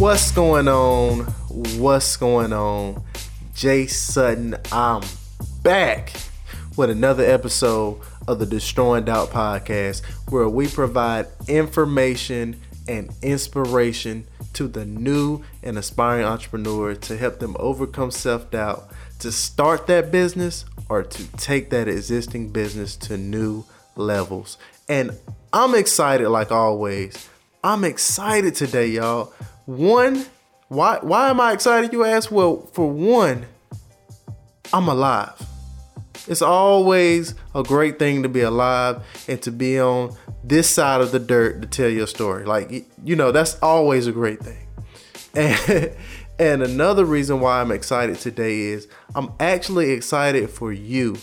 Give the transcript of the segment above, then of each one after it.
What's going on? What's going on? Jay Sutton, I'm back with another episode of the Destroying Doubt podcast, where we provide information and inspiration to the new and aspiring entrepreneur to help them overcome self doubt, to start that business, or to take that existing business to new levels. And I'm excited, like always. I'm excited today, y'all. One, why why am I excited? You ask. Well, for one, I'm alive. It's always a great thing to be alive and to be on this side of the dirt to tell your story. Like you know, that's always a great thing. And and another reason why I'm excited today is I'm actually excited for you.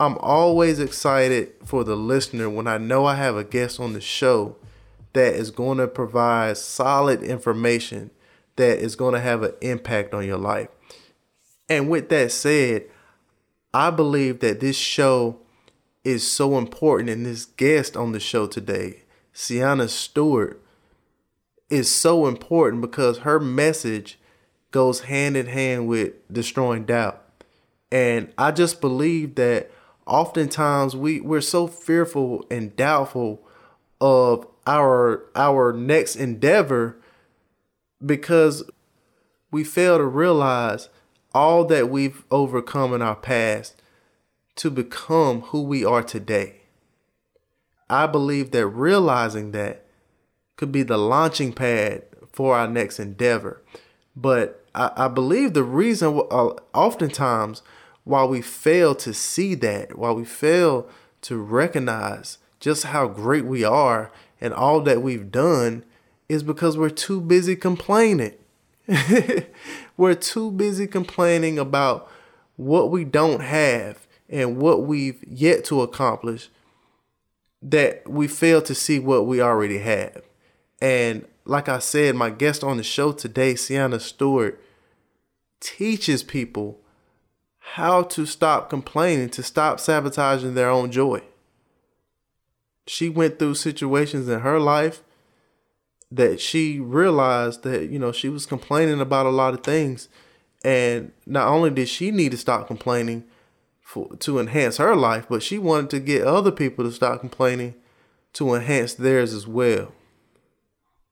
I'm always excited for the listener when I know I have a guest on the show that is going to provide solid information that is going to have an impact on your life. And with that said, I believe that this show is so important and this guest on the show today, Cianna Stewart, is so important because her message goes hand in hand with destroying doubt. And I just believe that oftentimes we, we're so fearful and doubtful of our our next endeavor because we fail to realize all that we've overcome in our past to become who we are today. I believe that realizing that could be the launching pad for our next endeavor. But I, I believe the reason, uh, oftentimes, why we fail to see that, why we fail to recognize just how great we are and all that we've done, is because we're too busy complaining. we're too busy complaining about what we don't have and what we've yet to accomplish that we fail to see what we already have. And like I said, my guest on the show today, Cianna Stewart, teaches people how to stop complaining, to stop sabotaging their own joy. She went through situations in her life that she realized that, you know, she was complaining about a lot of things. And not only did she need to stop complaining for to enhance her life, but she wanted to get other people to stop complaining to enhance theirs as well.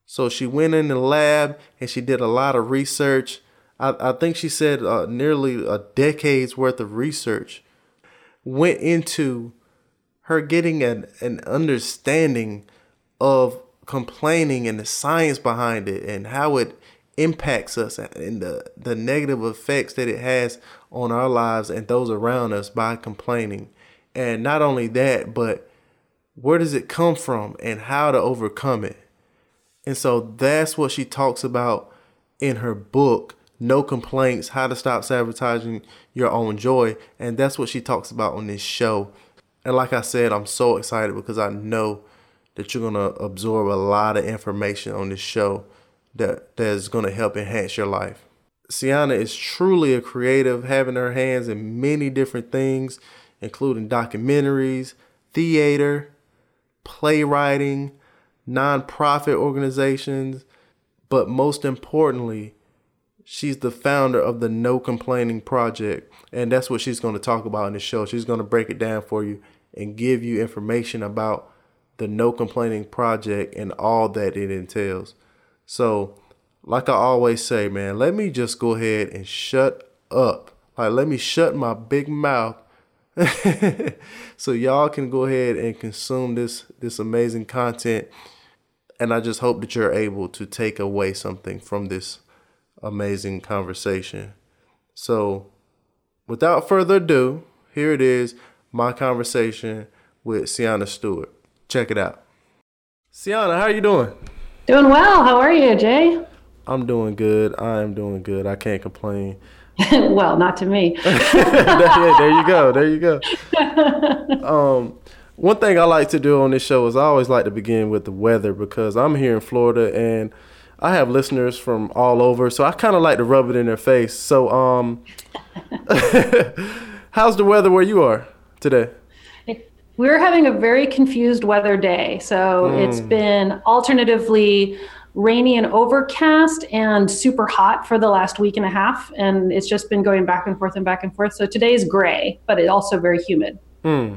So she went in the lab and she did a lot of research. I, I think she said uh, nearly a decade's worth of research went into her getting an, an understanding of complaining and the science behind it and how it impacts us and the, the negative effects that it has on our lives and those around us by complaining. And not only that, but where does it come from and how to overcome it. And so that's what she talks about in her book, No Complaints How to Stop Sabotaging Your Own Joy. And that's what she talks about on this show. And like I said, I'm so excited because I know that you're to absorb a lot of information on this show that, that is to help enhance your life. Cianna is truly a creative, having her hands in many different things, including documentaries, theater, playwriting, nonprofit organizations, but most importantly, she's the founder of the No Complaining Project. And that's what she's going to talk about in the show. She's going to break it down for you and give you information about the No Complaining Project and all that it entails. So, like I always say, man, let me just go ahead and shut up. Like, let me shut my big mouth so y'all can go ahead and consume this this amazing content and I just hope that you're able to take away something from this amazing conversation. So, without further ado, here it is my conversation with Cianna Stewart. Check it out. Cianna, how are you doing? Doing well. How are you, Jay? I'm doing good. I am doing good. I can't complain. well, not to me. yeah, there you go. There you go. Um, one thing I like to do on this show is I always like to begin with the weather because I'm here in Florida and I have listeners from all over, so I kind of like to rub it in their face. So, um, how's the weather where you are today? We're having a very confused weather day. So mm. it's been alternatively rainy and overcast and super hot for the last week and a half. And it's just been going back and forth and back and forth. So today is gray, but it's also very humid. Hmm.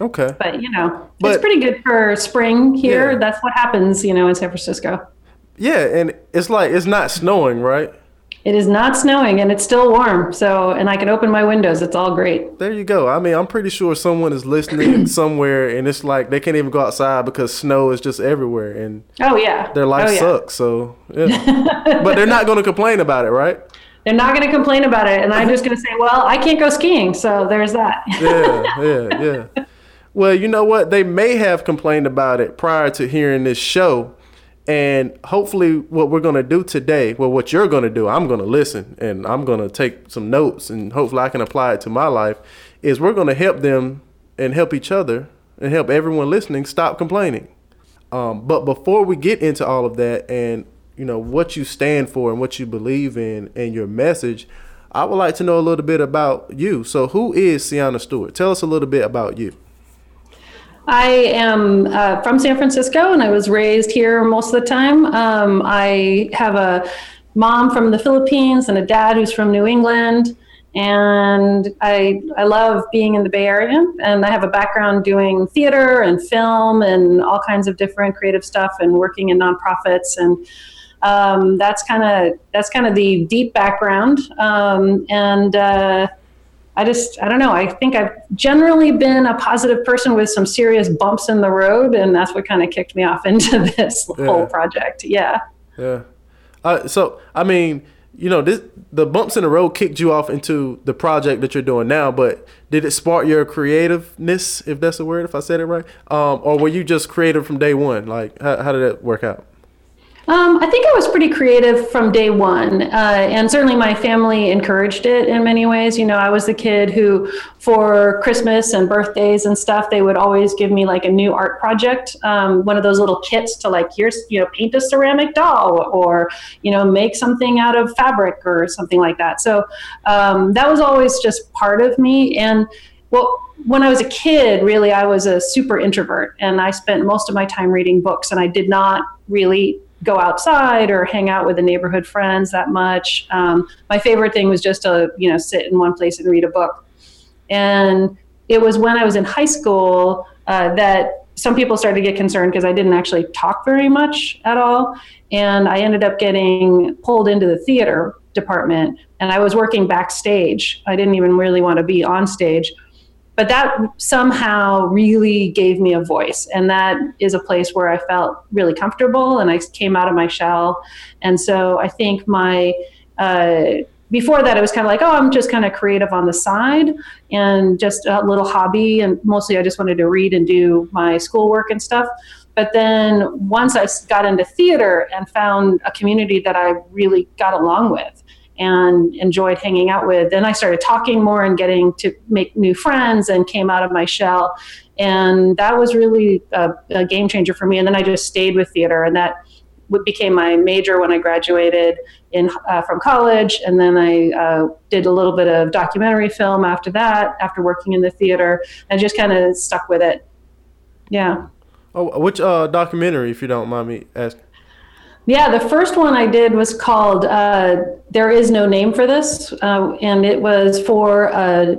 Okay. But, you know, But- it's pretty good for spring here. Yeah. That's what happens, you know, in San Francisco. Yeah, and it's like it's not snowing, right? It is not snowing and it's still warm. So, and I can open my windows. It's all great. There you go. I mean, I'm pretty sure someone is listening somewhere, and it's like they can't even go outside because snow is just everywhere, and Oh, yeah. their life oh, yeah. sucks. So, yeah. but they're not going to complain about it, right? They're not going to complain about it. And I'm just going to say, well, I can't go skiing. So there's that. Yeah, yeah, yeah. Well, you know what? They may have complained about it prior to hearing this show. And hopefully, what we're going to do today, well, what you're going to do, I'm going to listen and I'm going to take some notes and hopefully I can apply it to my life, is we're going to help them and help each other and help everyone listening stop complaining. Um, but before we get into all of that and you know what you stand for and what you believe in and your message, I would like to know a little bit about you. So, who is Cianna Stewart? Tell us a little bit about you. I am uh, from San Francisco and I was raised here most of the time. Um, I have a mom from the Philippines and a dad who's from New England. And I, I love being in the Bay Area. And I have a background doing theater and film and all kinds of different creative stuff and working in nonprofits. And um, that's kind of that's kind of the deep background. Um, and uh, I just, I don't know. I think I've generally been a positive person with some serious bumps in the road, and that's what kind of kicked me off into this Yeah. whole project. Yeah. Yeah. Uh, so, I mean, you know, this the bumps in the road kicked you off into the project that you're doing now, but did it spark your creativeness, if that's a word, if I said it right? Um, or were you just creative from day one? Like, how, how did that work out? Um, I think I was pretty creative from day one, uh, and certainly my family encouraged it in many ways. You know, I was the kid who, for Christmas and birthdays and stuff, they would always give me like a new art project, um, one of those little kits to like, here's, you know, paint a ceramic doll or, you know, make something out of fabric or something like that. So um, that was always just part of me. And well, when I was a kid, really, I was a super introvert, and I spent most of my time reading books, and I did not really go outside or hang out with the neighborhood friends that much. Um, my favorite thing was just to you know sit in one place and read a book. And it was when I was in high school uh, that some people started to get concerned because I didn't actually talk very much at all, and I ended up getting pulled into the theater department, and I was working backstage. I didn't even really want to be on stage but that somehow really gave me a voice. And that is a place where i felt really comfortable and i came out of my shell. And so i think my uh, before that it was kind of like oh i'm just kind of creative on the side and just a little hobby. And mostly i just wanted to read and do my schoolwork and stuff. But then once i got into theater and found a community that i really got along with and enjoyed hanging out with. Then I started talking more and getting to make new friends and came out of my shell. And that was really a, a game changer for me. And then I just stayed with theater, and that became my major when I graduated in uh, from college. And then I uh, did a little bit of documentary film after that, after working in the theater, and just kind of stuck with it. Yeah. Oh, which uh, documentary, if you don't mind me asking? Yeah, the first one I did was called uh, There Is No Name for This, uh, and it was for a,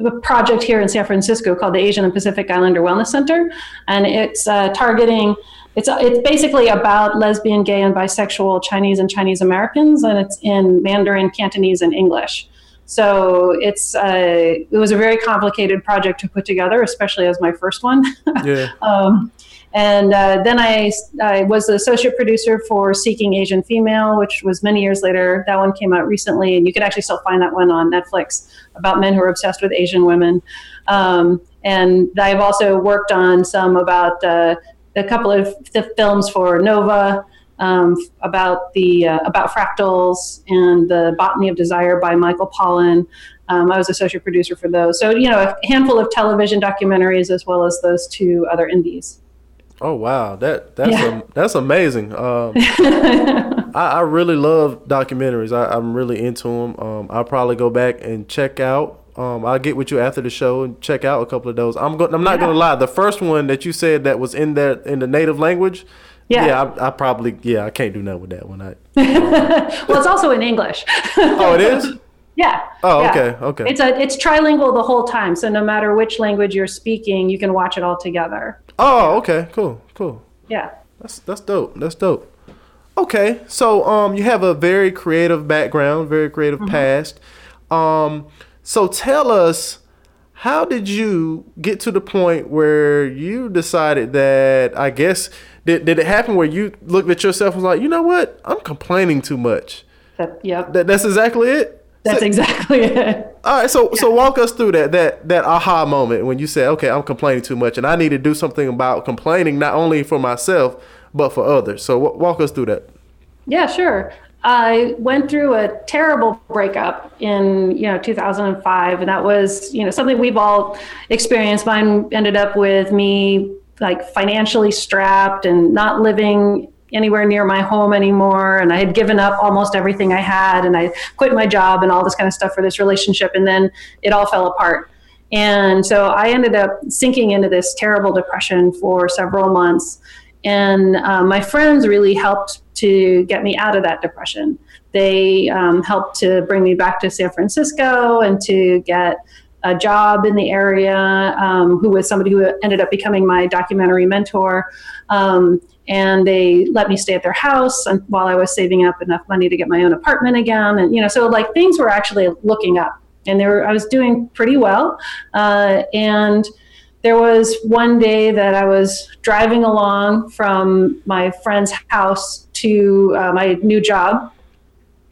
a project here in San Francisco called the Asian and Pacific Islander Wellness Center. And it's uh, targeting, it's, it's basically about lesbian, gay, and bisexual Chinese and Chinese Americans, and it's in Mandarin, Cantonese, and English. So it's uh, it was a very complicated project to put together, especially as my first one. Yeah. Um, and uh, then I, I was the associate producer for Seeking Asian Female, which was many years later. That one came out recently, and you can actually still find that one on Netflix about men who are obsessed with Asian women. Um, and I've also worked on some about uh, a couple of th- films for Nova. Um, about the uh, about fractals and the botany of desire by Michael Pollan. Um, I was associate producer for those. So you know, a handful of television documentaries as well as those two other indies. Oh wow, that that's Yeah. am- that's amazing. Um, I, I really love documentaries. I, I'm really into them. Um, I'll probably go back and check out. Um, I'll get with you after the show and check out a couple of those. I'm go- I'm not Yeah. gonna lie. The first one that you said that was in that in the native language, Yeah. Yeah, I, I probably yeah I can't do nothing with that one. I, well, it's also in English. oh, it is. yeah. Oh, yeah. okay, okay. It's a it's trilingual the whole time. So no matter which language you're speaking, you can watch it all together. oh, okay, cool, cool. Yeah. That's that's dope. That's dope. Okay, so um, you have a very creative background, very creative past. Um, so tell us, how did you get to the point where you decided that? I guess did did it happen where you looked at yourself and was like, you know what, I'm complaining too much. That, yep. That that's exactly it. That's So- exactly it. all right, so so walk us through that that that aha moment when you said, okay, I'm complaining too much, and I need to do something about complaining, not only for myself but for others. So w- walk us through that. Yeah, sure. I went through a terrible breakup in you know 2005, and that was you know something we've all experienced. Mine ended up with me like financially strapped and not living anywhere near my home anymore and i had given up almost everything i had and i quit my job and all this kind of stuff for this relationship and then it all fell apart and so i ended up sinking into this terrible depression for several months and um, my friends really helped to get me out of that depression. They um, helped to bring me back to San Francisco and to get a job in the area, um, who was somebody who ended up becoming my documentary mentor. Um, and they let me stay at their house and while I was saving up enough money to get my own apartment again. And, you know, so like things were actually looking up and they were, I was doing pretty well. Uh, and there was one day that I was driving along from my friend's house to uh, my new job.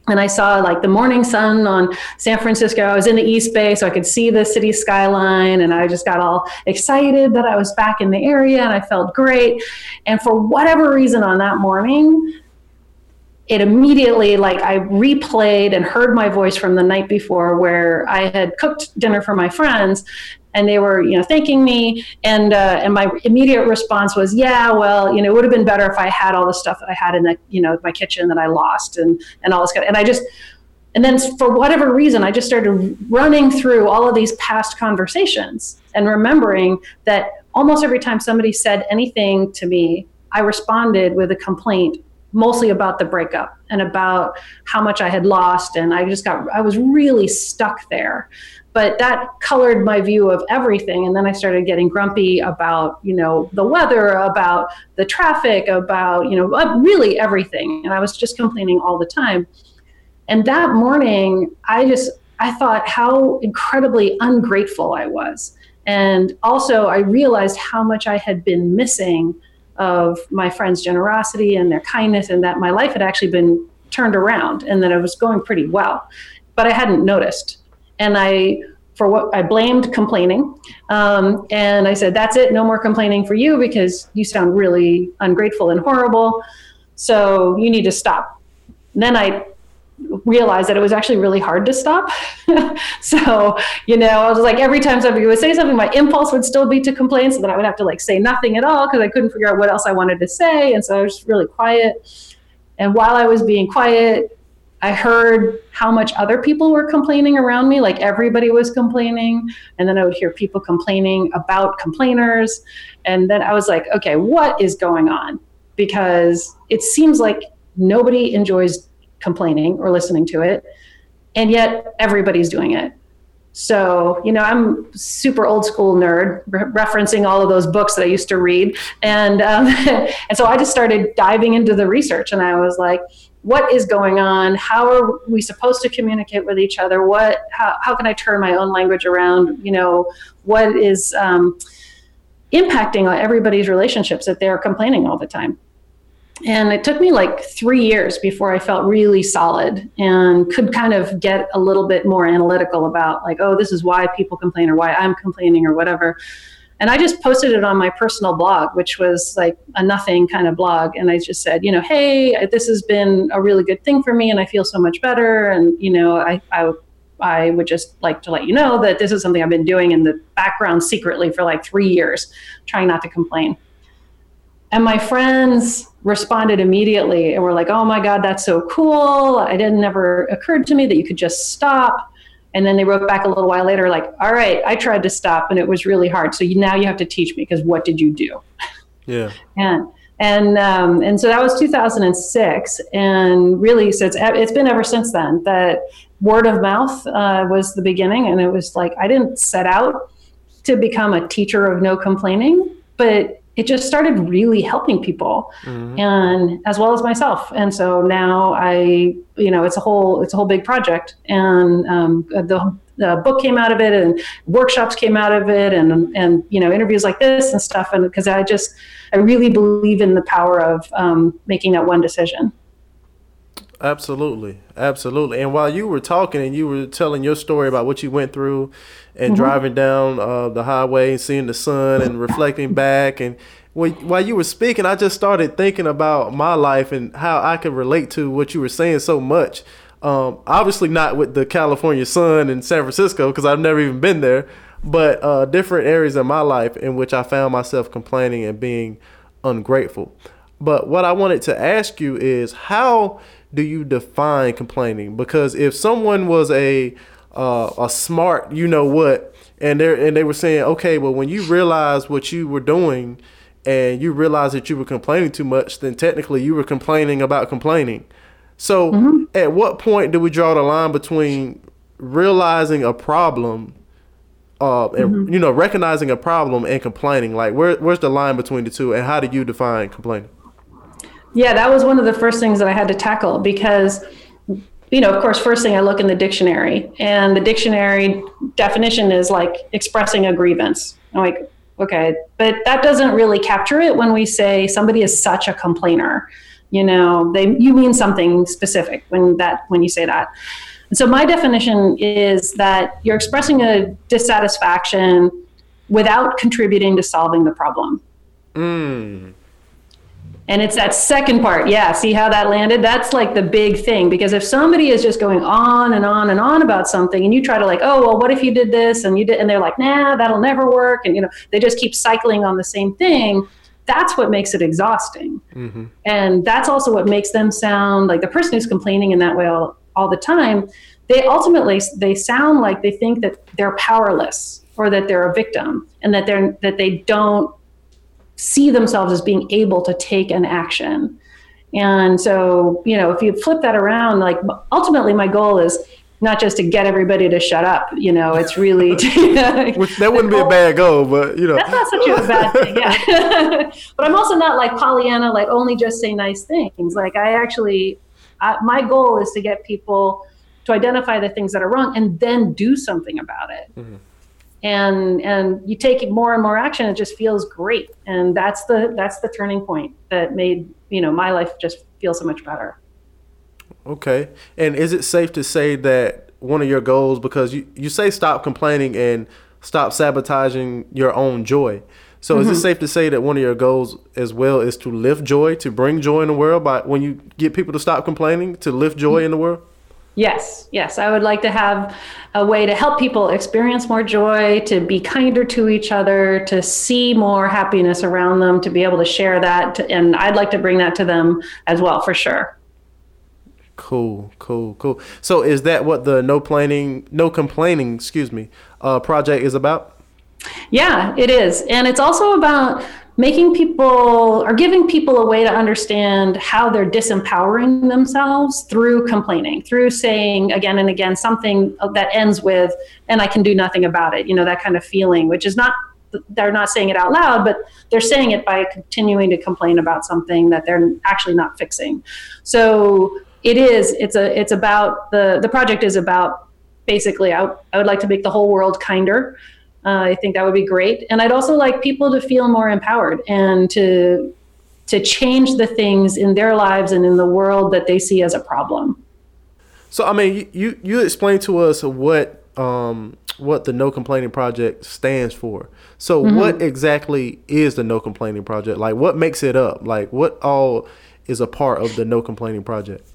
And I saw like the morning sun on San Francisco. I was in the East Bay, so I could see the city skyline. And I just got all excited that I was back in the area and I felt great. And for whatever reason on that morning, it immediately like I replayed and heard my voice from the night before where I had cooked dinner for my friends and they were you know thanking me. And uh, and my immediate response was yeah well you know it would have been better if I had all the stuff that I had in the you know my kitchen that I lost and and all this kind of, and I just and then for whatever reason I just started running through all of these past conversations and remembering that almost every time somebody said anything to me I responded with a complaint mostly about the breakup and about how much I had lost. And I just got, I was really stuck there. But that colored my view of everything. And then I started getting grumpy about, you know, the weather, about the traffic, about, you know, uh, really everything. And I was just complaining all the time. And that morning, I just, I thought how incredibly ungrateful I was. And also, I realized how much I had been missing of my friends' generosity and their kindness, and that my life had actually been turned around and that I was going pretty well. But I hadn't noticed. And I, for what I blamed complaining. Um, and I said, That's it, no more complaining for you because you sound really ungrateful and horrible. So you need to stop. And then I realized that it was actually really hard to stop. so, you know, I was like, every time somebody would say something, my impulse would still be to complain. So then I would have to like say nothing at all because I couldn't figure out what else I wanted to say. And so I was really quiet. And while I was being quiet, I heard how much other people were complaining around me. Like everybody was complaining. And then I would hear people complaining about complainers. And then I was like, okay, what is going on? Because it seems like nobody enjoys complaining or listening to it. And yet everybody's doing it. So, you know, I'm super old school nerd, re- referencing all of those books that I used to read. And, um, and so I just started diving into the research and I was like, what is going on? How are we supposed to communicate with each other? What, how, how can I turn my own language around? You know, what is um, impacting everybody's relationships that they're complaining all the time? And it took me like three years before I felt really solid and could kind of get a little bit more analytical about, like, oh, this is why people complain or why I'm complaining or whatever. And I just posted it on my personal blog, which was like a nothing kind of blog. And I just said, you know, hey, this has been a really good thing for me and I feel so much better. And, you know, I, I, I would just like to let you know that this is something I've been doing in the background secretly for like three years, trying not to complain. And my friends responded immediately and were like, oh my God, that's so cool. It had never occurred to me that you could just stop. And then they wrote back a little while later, like, all right, I tried to stop and it was really hard. So you, now you have to teach me because what did you do? Yeah. And and um, and so that was 2006, and really, so it's it's been ever since then that word of mouth uh, was the beginning, and it was like I didn't set out to become a teacher of no complaining, but it just started really helping people mm-hmm. and as well as myself. And so now i you know it's a whole it's a whole big project. And um, the, the book came out of it and workshops came out of it and and you know interviews like this and stuff. And because i just i really believe in the power of um, making that one decision Absolutely, absolutely. And while you were talking and you were telling your story about what you went through, and mm-hmm. driving down uh, the highway and seeing the sun and reflecting back, and while you were speaking, I just started thinking about my life and how I could relate to what you were saying so much. Um, obviously, not with the California sun in San Francisco because I've never even been there, but uh, different areas of my life in which I found myself complaining and being ungrateful. But what I wanted to ask you is how do you define complaining? Because if someone was a uh, a smart, you know what, and they and they were saying, okay, well, when you realize what you were doing, and you realize that you were complaining too much, then technically you were complaining about complaining. So, mm-hmm. at what point do we draw the line between realizing a problem, uh, and mm-hmm. you know, recognizing a problem and complaining? Like, where where's the line between the two, and how do you define complaining? Yeah, that was one of the first things that I had to tackle because, you know, of course, first thing I look in the dictionary, and the dictionary definition is like expressing a grievance. I'm like, okay, but that doesn't really capture it when we say somebody is such a complainer. You know, they you mean something specific when that when you say that. And so my definition is that you're expressing a dissatisfaction without contributing to solving the problem. Mm. And it's that second part. Yeah, see how that landed? That's like the big thing because if somebody is just going on and on and on about something and you try to like, "Oh, well, what if you did this?" and you did and they're like, "Nah, that'll never work." And you know, they just keep cycling on the same thing. That's what makes it exhausting. Mm-hmm. And that's also what makes them sound like the person who's complaining in that way all, all the time, they ultimately they sound like they think that they're powerless or that they're a victim and that they're that they don't see themselves as being able to take an action. And so, you know, if you flip that around, like ultimately my goal is not just to get everybody to shut up, you know, it's really to, Which, that wouldn't be a bad goal, but you know. That's not such a bad thing, yeah. but I'm also not like Pollyanna, like only just say nice things. Like I actually, I, my goal is to get people to identify the things that are wrong and then do something about it. Mm-hmm and and you take more and more action it just feels great and that's the that's the turning point that made you know my life just feel so much better okay and is it safe to say that one of your goals because you you say stop complaining and stop sabotaging your own joy so mm-hmm. is it mm-hmm. safe to say that one of your goals as well is to lift joy to bring joy in the world by when you get people to stop complaining to lift joy mm-hmm. in the world Yes, yes. I would like to have a way to help people experience more joy, to be kinder to each other, to see more happiness around them, to be able to share that. And I'd like to bring that to them as well, for sure. Cool, cool, cool. So is that what the no planning, no complaining, excuse me, uh, project is about? Yeah, it is. And it's also about making people or giving people a way to understand how they're disempowering themselves through complaining, through saying again and again something that ends with, and I can do nothing about it, you know, that kind of feeling, which is not, they're not saying it out loud, but they're saying it by continuing to complain about something that they're actually not fixing. So it is, it's a, it's about, the, the project is about basically, I, I would like to make the whole world kinder uh, I think that would be great. And I'd also like people to feel more empowered and to to change the things in their lives and in the world that they see as a problem. So I mean, you you explained to us what um, what the No Complaining Project stands for. So mm-hmm. what exactly is the No Complaining Project? Like what makes it up? Like what all is a part of the No Complaining Project?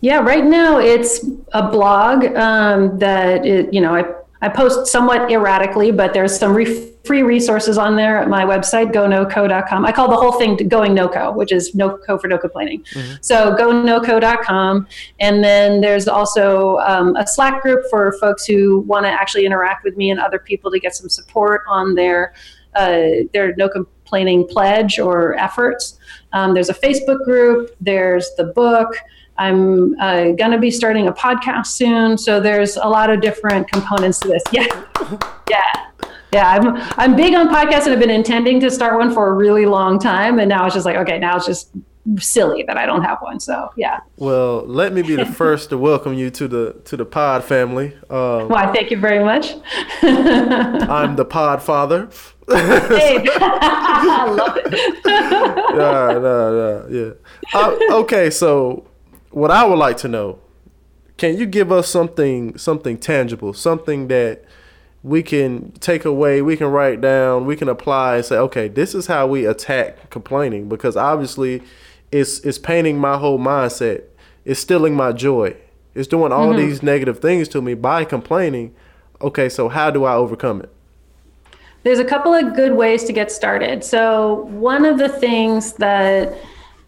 Yeah, right now it's a blog um, that it, you know I I post somewhat erratically, but there's some re- free resources on there at my website, gonoco.com. I call the whole thing Going NoCo, which is no co for no complaining. Mm-hmm. So gonoco.com. And then there's also um, a Slack group for folks who want to actually interact with me and other people to get some support on their, uh, there are no complaining pledge or efforts. Um, there's a Facebook group. There's the book. I'm uh, going to be starting a podcast soon. So there's a lot of different components to this. Yeah. Yeah. Yeah. I'm, I'm big on podcasts and I've been intending to start one for a really long time. And now it's just like, okay, now it's just silly that I don't have one. So yeah. Well, let me be the first to welcome you to the to the Pod family. Um, Why? Thank you very much. I'm the Pod father. hey, I love it. yeah, yeah, yeah. Uh, okay, so what I would like to know, can you give us something something tangible, something that we can take away, we can write down, we can apply and say, okay, this is how we attack complaining because obviously it's it's painting my whole mindset. It's stealing my joy. It's doing all mm-hmm. these negative things to me by complaining. Okay, so how do I overcome it? There's a couple of good ways to get started. So, one of the things that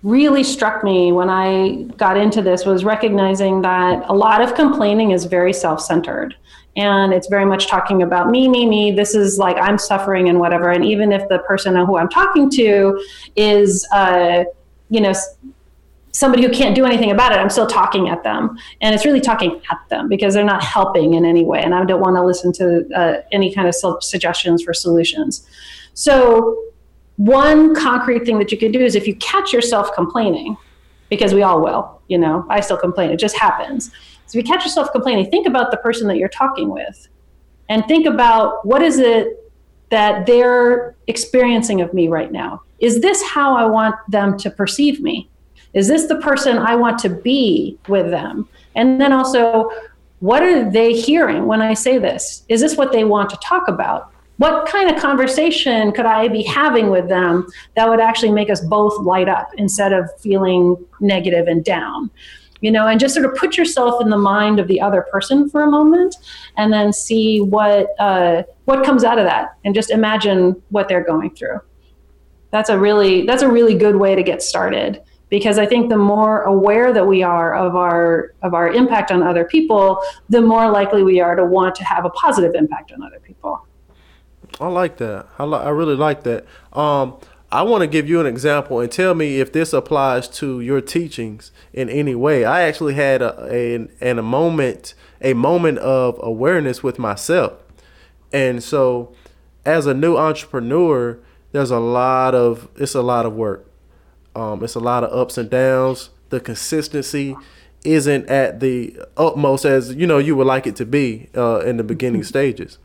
really struck me when I got into this was recognizing that a lot of complaining is very self centered. And it's very much talking about me, me, me. This is like I'm suffering and whatever. And even if the person who I'm talking to is, uh, you know, somebody who can't do anything about it, I'm still talking at them. And it's really talking at them because they're not helping in any way. And I don't want to listen to uh, any kind of suggestions for solutions. So, one concrete thing that you could do is if you catch yourself complaining, because we all will, you know, I still complain, it just happens. So, if you catch yourself complaining, think about the person that you're talking with and think about what is it that they're experiencing of me right now is this how I want them to perceive me? Is this the person I want to be with them? And then also, what are they hearing when I say this? Is this what they want to talk about? What kind of conversation could I be having with them that would actually make us both light up instead of feeling negative and down? You know, and just sort of put yourself in the mind of the other person for a moment, and then see what uh, what comes out of that, and just imagine what they're going through that's a really that's a really good way to get started because I think the more aware that we are of our of our impact on other people, the more likely we are to want to have a positive impact on other people. I like that. I, li- I really like that. Um, I want to give you an example and tell me if this applies to your teachings in any way. I actually had a, a, a moment a moment of awareness with myself, and so as a new entrepreneur there's a lot of it's a lot of work. Um, it's a lot of ups and downs. The consistency isn't at the utmost as you know you would like it to be uh, in the beginning stages.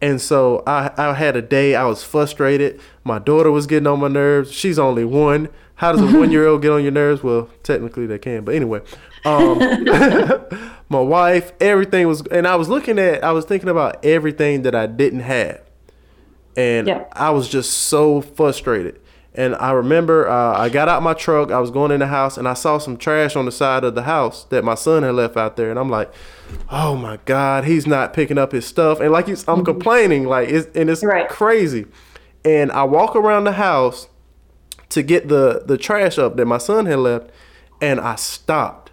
And so I, I had a day I was frustrated. My daughter was getting on my nerves. She's only one. How does a one year old get on your nerves? Well, technically they can, but anyway. Um, my wife, everything was, and I was looking at, I was thinking about everything that I didn't have and yeah. I was just so frustrated. And I remember uh, I got out my truck. I was going in the house, and I saw some trash on the side of the house that my son had left out there. And I'm like, "Oh my God, he's not picking up his stuff." And like I'm mm-hmm. complaining, like, it's, and it's right. crazy. And I walk around the house to get the the trash up that my son had left, and I stopped.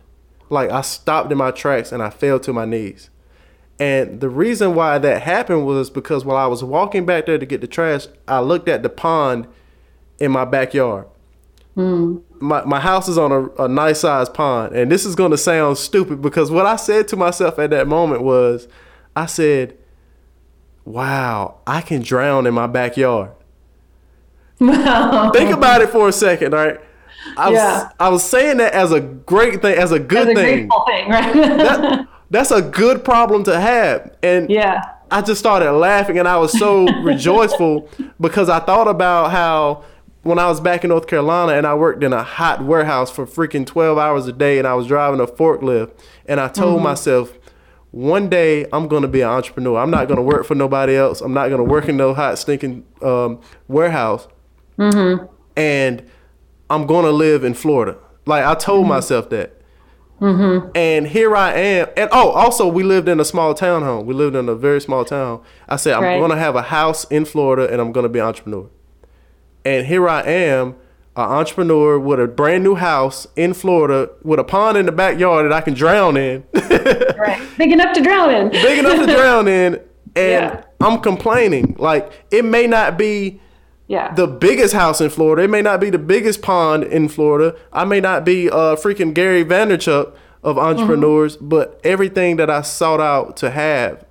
Like I stopped in my tracks, and I fell to my knees. And the reason why that happened was because while I was walking back there to get the trash, I looked at the pond in my backyard. Mm. My, my house is on a, a nice sized pond. And this is going to sound stupid because what I said to myself at that moment was, I said, wow, I can drown in my backyard. Wow. Think about it for a second, right? I was, yeah. I was saying that as a great thing, as a good as a thing. thing right? that, that's a good problem to have. And yeah. I just started laughing and I was so rejoiceful because I thought about how when I was back in North Carolina and I worked in a hot warehouse for freaking 12 hours a day and I was driving a forklift and I told mm-hmm. myself one day I'm going to be an entrepreneur. I'm not going to work for nobody else. I'm not going to work in no hot stinking um, warehouse. Mm-hmm. And I'm going to live in Florida. Like I told mm-hmm. myself that. Mm-hmm. And here I am. And oh, also, we lived in a small townhome. We lived in a very small town. I said, I'm right. going to have a house in Florida and I'm going to be an entrepreneur. And here I am, an entrepreneur with a brand new house in Florida with a pond in the backyard that I can drown in. right. Big enough to drown in. Big enough to drown in. and yeah. I'm complaining. Like it may not be yeah. the biggest house in Florida. It may not be the biggest pond in Florida. I may not be uh freaking Gary Vaynerchuk of entrepreneurs, mm-hmm. but everything that I sought out to have,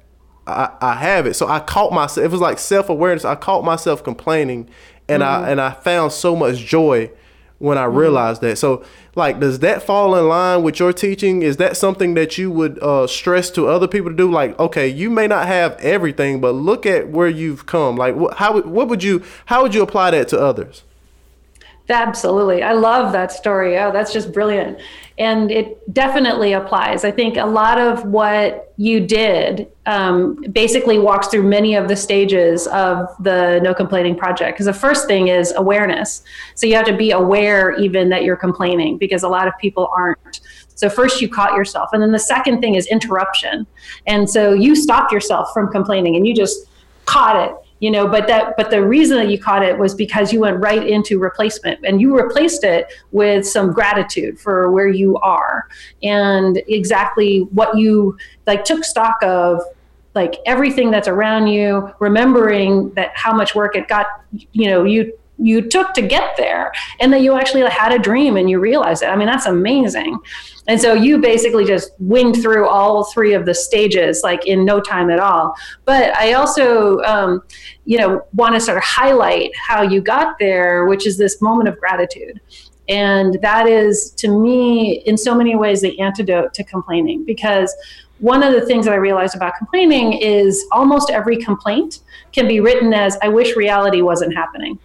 I, I have it. So I caught myself. It was like self awareness. I caught myself complaining, and mm-hmm. I and I found so much joy when I mm-hmm. realized that. So like, does that fall in line with your teaching? Is that something that you would uh, stress to other people to do? Like, okay, you may not have everything, but look at where you've come. Like, wh- how what would you how would you apply that to others? Absolutely. I love that story. Oh, that's just brilliant. And it definitely applies. I think a lot of what you did um, basically walks through many of the stages of the No Complaining Project. Because the first thing is awareness. So you have to be aware even that you're complaining because a lot of people aren't. So first you caught yourself. And then the second thing is interruption. And so you stopped yourself from complaining and you just caught it you know but that but the reason that you caught it was because you went right into replacement and you replaced it with some gratitude for where you are and exactly what you like took stock of like everything that's around you remembering that how much work it got you know you you took to get there and that you actually had a dream and you realized it. I mean that's amazing. And so you basically just winged through all three of the stages like in no time at all. But i also um, you know want to sort of highlight how you got there which is this moment of gratitude. And that is to me in so many ways the antidote to complaining. Because one of the things that I realized about complaining is almost every complaint can be written as, I wish reality wasn't happening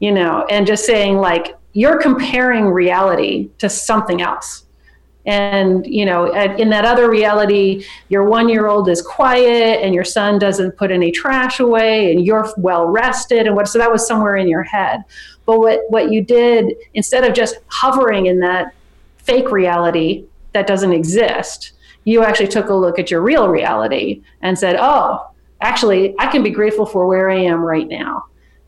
you know, and just saying like you're comparing reality to something else. And, you know, in that other reality, your one year old is quiet and your son doesn't put any trash away and you're well rested and what, so that was somewhere in your head. But what, what you did, instead of just hovering in that fake reality that doesn't exist, you actually took a look at your real reality and said, oh, actually, I can be grateful for where I am right now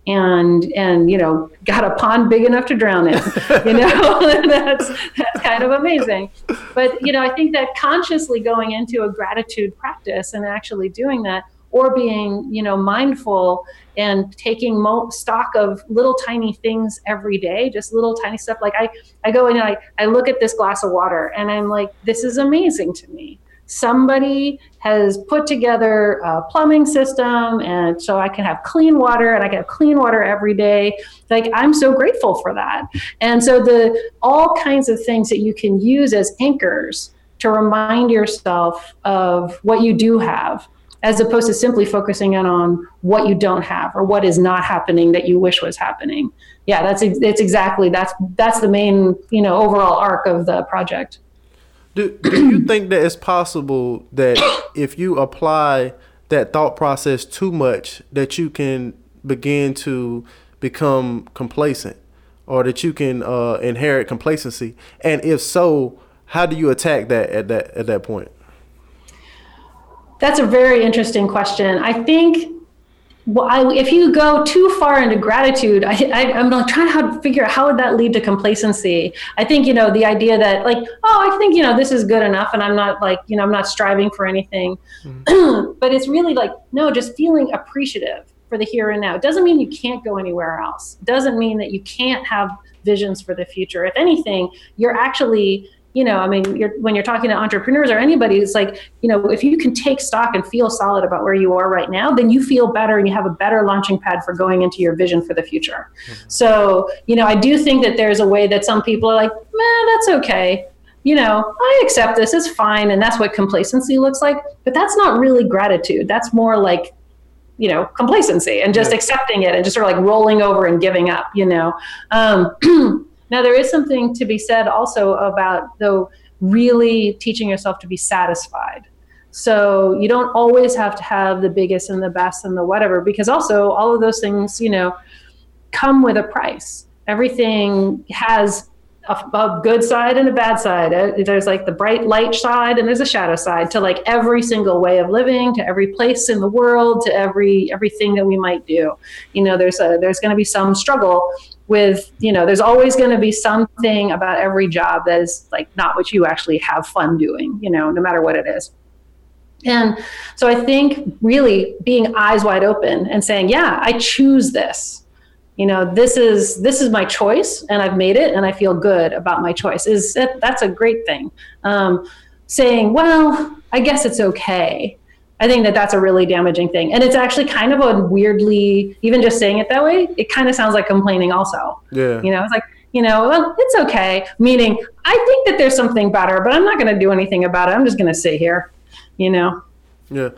and and you know got a pond big enough to drown in you know? That's that's kind of amazing. But you know i think that consciously going into a gratitude practice and actually doing that or being you know mindful and taking mo- stock of little tiny things every day just little tiny stuff. Like i i go and i i look at this glass of water and i'm like this is amazing to me somebody has put together a plumbing system and so I can have clean water and I can have clean water every day. Like I'm so grateful for that. And so the all kinds of things that you can use as anchors to remind yourself of what you do have as opposed to simply focusing in on what you don't have or what is not happening that you wish was happening. Yeah, that's it's exactly that's that's the main, you know, overall arc of the project. Do, do you think that it's possible that if you apply that thought process too much, that you can begin to become complacent, or that you can uh, inherit complacency? And if so, how do you attack that at that at that point? That's a very interesting question. I think well, I, if you go too far into gratitude, I, am trying to figure out how would that lead to complacency. I think you know the idea that like, oh, I think you know this is good enough, and I'm not like you know I'm not striving for anything. Mm-hmm. but it's really like no, just feeling appreciative for the here and now. It doesn't mean you can't go anywhere else. It doesn't mean that you can't have visions for the future. If anything, you're actually you know, I mean, you're, when you're talking to entrepreneurs or anybody, it's like, you know, if you can take stock and feel solid about where you are right now, then you feel better and you have a better launching pad for going into your vision for the future. Mm-hmm. So, you know, I do think that there's a way that some people are like, man, that's okay. You know, I accept this, it's fine. And that's what complacency looks like. But that's not really gratitude. That's more like, you know, complacency and just accepting it and just sort of like rolling over and giving up, you know. Um, Now, there is something to be said also about, though, really teaching yourself to be satisfied. So you don't always have to have the biggest and the best and the whatever, because also all of those things, you know, come with a price. Everything has a, a, good side and a bad side. Uh, there's like the bright light side and there's a shadow side to like every single way of living, to every place in the world, to every everything that we might do. You know, there's a there's going to be some struggle with you know there's always going to be something about every job that is like not what you actually have fun doing you know no matter what it is And so I think really being eyes wide open and saying, yeah, I choose this. You know, this is this is my choice, and I've made it, and I feel good about my choice. Is that's a great thing. Um, saying, well, I guess it's okay. I think that that's a really damaging thing, and it's actually kind of a weirdly, even just saying it that way, it kind of sounds like complaining. Also, yeah, you know, it's like you know, well, it's okay. Meaning, I think that there's something better, but I'm not going to do anything about it. I'm just going to sit here, you know. Yeah.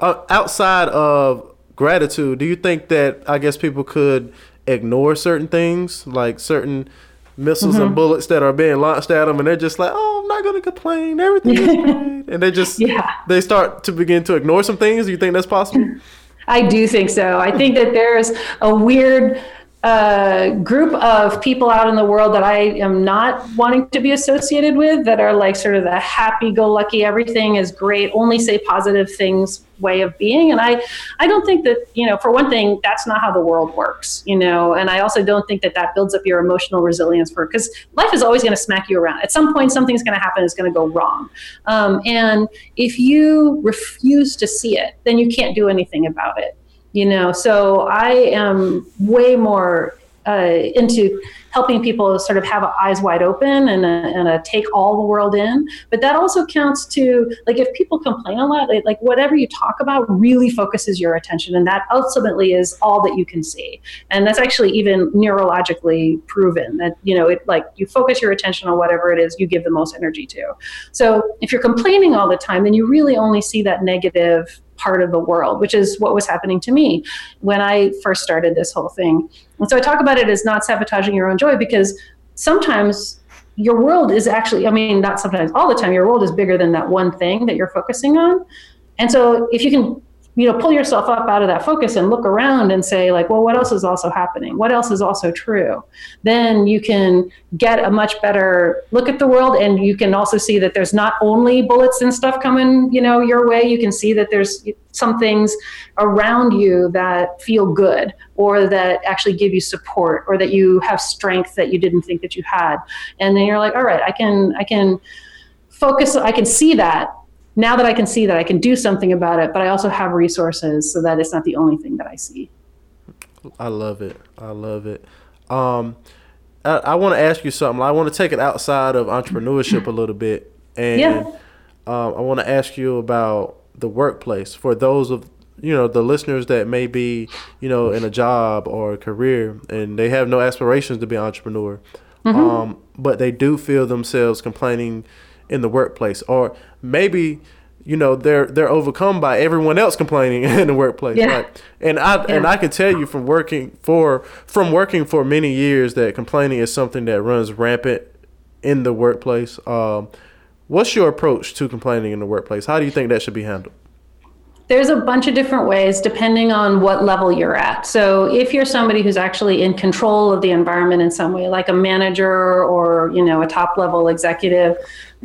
Uh, outside of gratitude, do you think that I guess people could ignore certain things, like certain missiles mm-hmm. and bullets that are being launched at them, and they're just like, "Oh, I'm not going to complain. Everything is great," and they just yeah. they start to begin to ignore some things. Do you think that's possible? I do think so. I think that there's a weird a group of people out in the world that I am not wanting to be associated with that are like sort of the happy go lucky, everything is great, only say positive things way of being. And I, I don't think that, you know, for one thing, that's not how the world works, you know, and I also don't think that that builds up your emotional resilience for, because life is always going to smack you around. At some point, something's going to happen, it's going to go wrong. Um, and if you refuse to see it, then you can't do anything about it you know so i am way more uh, into helping people sort of have eyes wide open and, a, and a take all the world in. But that also counts to like if people complain a lot, like, whatever you talk about really focuses your attention, and that ultimately is all that you can see. And that's actually even neurologically proven that you know it like you focus your attention on whatever it is you give the most energy to. So if you're complaining all the time, then you really only see that negative part of the world, which is what was happening to me when I first started this whole thing. And so I talk about it as not sabotaging your own joy because sometimes your world is actually, I mean, not sometimes, all the time, your world is bigger than that one thing that you're focusing on. And so if you can you know pull yourself up out of that focus and look around and say like well what else is also happening? What else is also true? Then you can get a much better look at the world and you can also see that there's not only bullets and stuff coming you know your way. You can see that there's some things around you that feel good or that actually give you support or that you have strength that you didn't think that you had. And then you're like all right i can i can focus i can see that now that I can see that, I can do something about it, but I also have resources so that it's not the only thing that I see. I love it. I love it. Um, I, I want to ask you something. I want to take it outside of entrepreneurship a little bit, and yeah. um, I want to ask you about the workplace for those of you know the listeners that may be you know in a job or a career and they have no aspirations to be an entrepreneur, mm-hmm. um, but they do feel themselves complaining in the workplace or maybe you know they're they're overcome by everyone else complaining in the workplace yeah. right and i yeah. and i can tell you from working for from working for many years that complaining is something that runs rampant in the workplace um, what's your approach to complaining in the workplace how do you think that should be handled there's a bunch of different ways depending on what level you're at. So if you're somebody who's actually in control of the environment in some way, like a manager or you know a top level executive,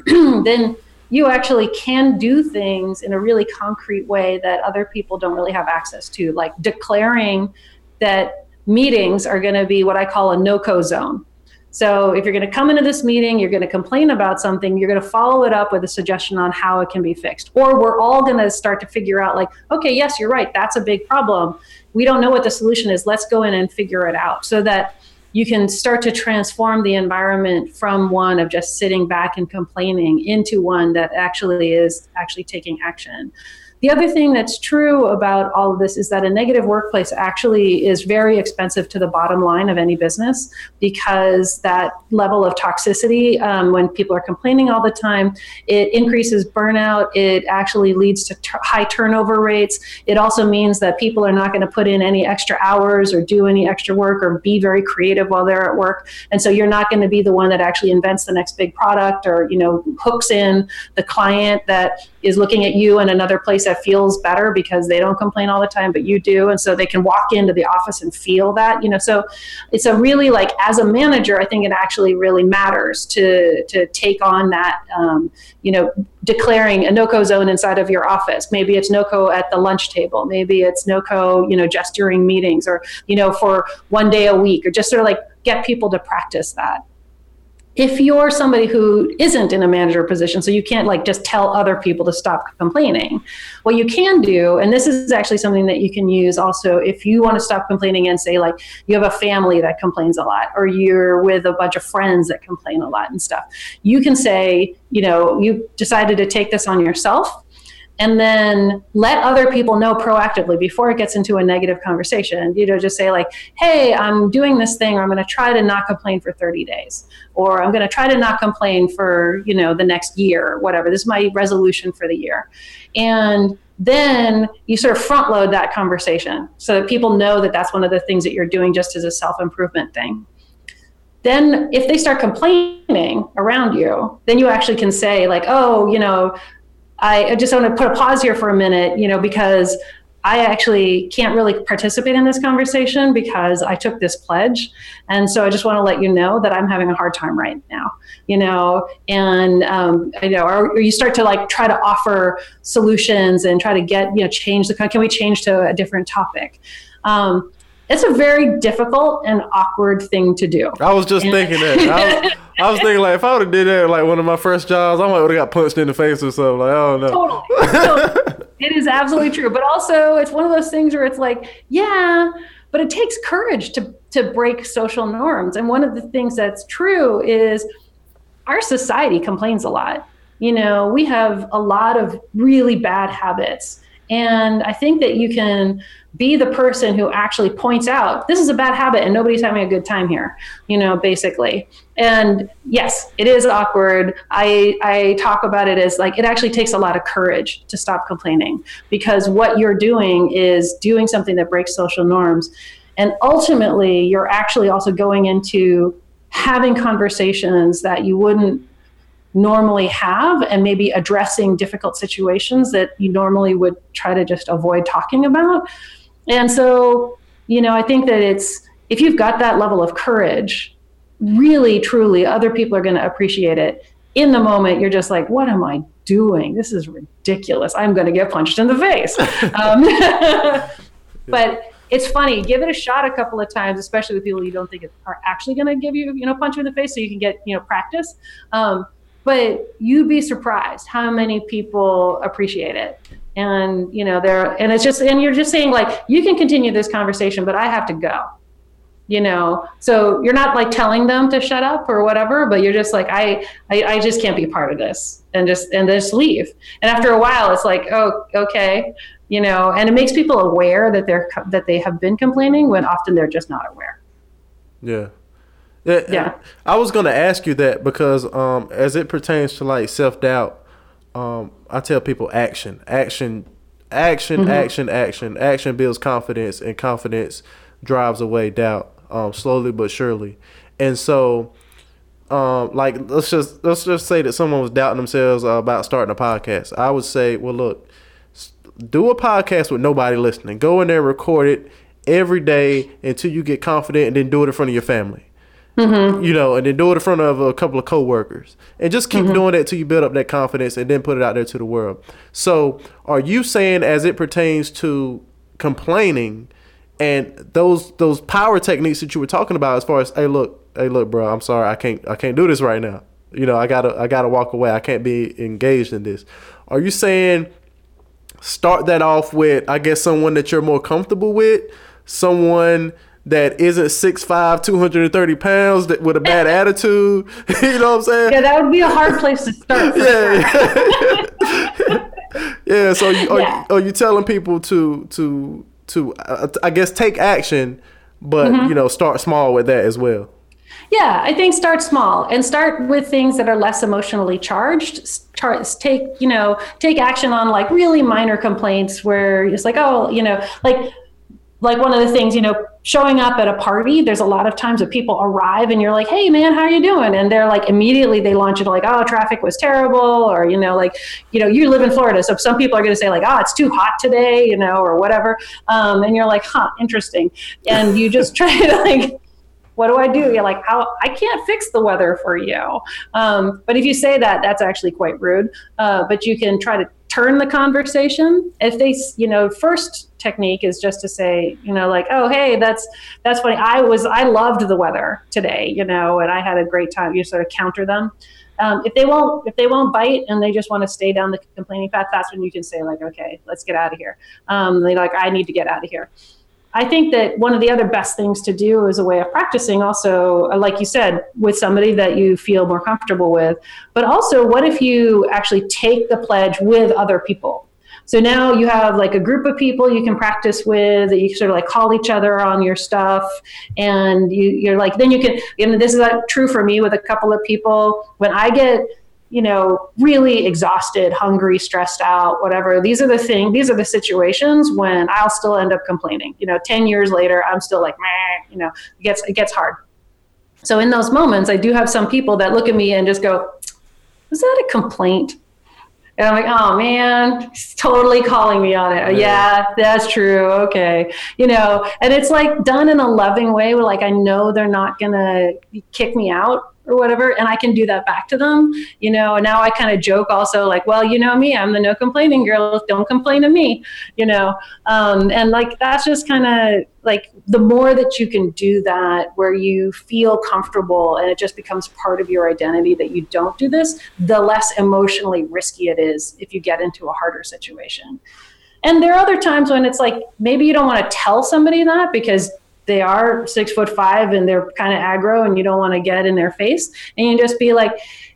then you actually can do things in a really concrete way that other people don't really have access to, like declaring that meetings are going to be what I call a no-co zone. So if you're going to come into this meeting, you're going to complain about something, you're going to follow it up with a suggestion on how it can be fixed. Or we're all going to start to figure out like, okay, yes, you're right, that's a big problem. We don't know what the solution is. Let's go in and figure it out so that you can start to transform the environment from one of just sitting back and complaining into one that actually is actually taking action. The other thing that's true about all of this is that a negative workplace actually is very expensive to the bottom line of any business because that level of toxicity, um, when people are complaining all the time, it increases burnout. It actually leads to t- high turnover rates. It also means that people are not going to put in any extra hours or do any extra work or be very creative while they're at work. And so you're not going to be the one that actually invents the next big product or, you know, hooks in the client that is looking at you in another place that feels better because they don't complain all the time, but you do. And so they can walk into the office and feel that, you know. So it's a really like as a manager, I think it actually really matters to to take on that, um, you know, declaring a no-co zone inside of your office. Maybe it's no-co at the lunch table. Maybe it's no-co, you know, just during meetings or you know for one day a week, or just sort of like get people to practice that if you're somebody who isn't in a manager position, so you can't like just tell other people to stop complaining, what you can do, and this is actually something that you can use also if you want to stop complaining and say like you have a family that complains a lot, or you're with a bunch of friends that complain a lot and stuff, you can say, you know, you decided to take this on yourself and then let other people know proactively before it gets into a negative conversation. You know just say like hey i'm doing this thing. Or i'm going to try to not complain for 30 days or i'm going to try to not complain for you know the next year or whatever. This is my resolution for the year. And then you sort of front load that conversation so that people know that that's one of the things that you're doing just as a self-improvement thing. Then if they start complaining around you then you actually can say like oh you know I just want to put a pause here for a minute, you know, because I actually can't really participate in this conversation because I took this pledge. And so I just want to let you know that I'm having a hard time right now, you know, and, um, you know, or, or, you start to like try to offer solutions and try to get, you know, change the, can we change to a different topic? Um, it's a very difficult and awkward thing to do. I was just and thinking that. I was, I was, thinking like if I would have did that like one of my first jobs, I might would have got punched in the face or something. Like I don't know. Totally. totally. it is absolutely true. But also it's one of those things where it's like, yeah, but it takes courage to to break social norms. And one of the things that's true is our society complains a lot. You know, we have a lot of really bad habits. And I think that you can be the person who actually points out this is a bad habit and nobody's having a good time here you know basically. And yes it is awkward. I i talk about it as like it actually takes a lot of courage to stop complaining because what you're doing is doing something that breaks social norms. And ultimately you're actually also going into having conversations that you wouldn't normally have and maybe addressing difficult situations that you normally would try to just avoid talking about and so, you know, I think that it's if you've got that level of courage, really, truly, other people are going to appreciate it. In the moment, you're just like, what am I doing? This is ridiculous. I'm going to get punched in the face. um, but it's funny. Give it a shot a couple of times, especially with people you don't think are actually going to give you, you know, punch you in the face, so you can get, you know, practice. Um, but you'd be surprised how many people appreciate it. And you know there and it's just and you're just saying like you can continue this conversation but i have to go. You know so you're not like telling them to shut up or whatever but you're just like i i, I just can't be part of this and just and just leave. And after a while it's like oh okay you know and it makes people aware that they're that they have been complaining when often they're just not aware. Yeah yeah, yeah. I was gonna ask you that because um, as it pertains to like self doubt, um, I tell people action, action, action, mm-hmm. action, action. Action builds confidence, and confidence drives away doubt, um, slowly but surely. And so, um, like let's just let's just say that someone was doubting themselves uh, about starting a podcast. I would say, well, look, do a podcast with nobody listening. Go in there, record it every day until you get confident, and then do it in front of your family. Mm-hmm. You know, and then do it in front of a couple of coworkers, and just keep mm-hmm. doing that till you build up that confidence, and then put it out there to the world. So, are you saying, as it pertains to complaining, and those those power techniques that you were talking about, as far as, hey, look, hey, look, bro, I'm sorry, I can't, I can't do this right now. You know, I gotta, I gotta walk away. I can't be engaged in this. Are you saying start that off with, I guess, someone that you're more comfortable with, someone that isn't 6'5", 230 pounds that with a bad attitude. you know what I'm saying? Yeah, that would be a hard place to start. yeah. Sure. yeah. So you, yeah. Are, are, you telling people to to to uh, I guess take action, but mm-hmm. you know start small with that as well. Yeah, I think start small and start with things that are less emotionally charged. Start, take you know take action on like really minor complaints where it's like oh you know like like one of the things, you know, showing up at a party, there's a lot of times that people arrive and you're like, hey man, how are you doing? And they're like, immediately they launch into like, oh, traffic was terrible. Or, you know, like, you know, you live in Florida. So some people are going to say like, oh, it's too hot today, you know, or whatever. Um, and you're like, huh, interesting. And you just try to like, what do I do? You're like, how I can't fix the weather for you. Um, but if you say that, that's actually quite rude. Uh, but you can try to turn the conversation. If they you know first technique is just to say you know like oh hey that's that's funny. I was i loved the weather today you know and i had a great time. You sort of counter them. Um, if they won't if they won't bite and they just want to stay down the complaining path that's when you can say like okay let's get out of here. Um, they like i need to get out of here I think that one of the other best things to do is a way of practicing also, uh, like you said, with somebody that you feel more comfortable with. But also, what if you actually take the pledge with other people? So now you have like a group of people you can practice with that you sort of like call each other on your stuff. And you, you're like, then you can, and this is true for me with a couple of people. When I get you know, really exhausted, hungry, stressed out, whatever. These are the things, these are the situations when I'll still end up complaining. You know, 10 years later, I'm still like, Meh, you know, it gets, it gets hard. So in those moments, I do have some people that look at me and just go, is that a complaint? And I'm like, oh man, he's totally calling me on it. Yeah. yeah, that's true. Okay. You know, and it's like done in a loving way where like I know they're not gonna kick me out or whatever and i can do that back to them you know and now i kind of joke also like well you know me i'm the no complaining girl don't complain to me you know um, and like that's just kind of like the more that you can do that where you feel comfortable and it just becomes part of your identity that you don't do this the less emotionally risky it is if you get into a harder situation. And there are other times when it's like maybe you don't want to tell somebody that because they are six foot five and they're kind of aggro and you don't want to get in their face and you just be like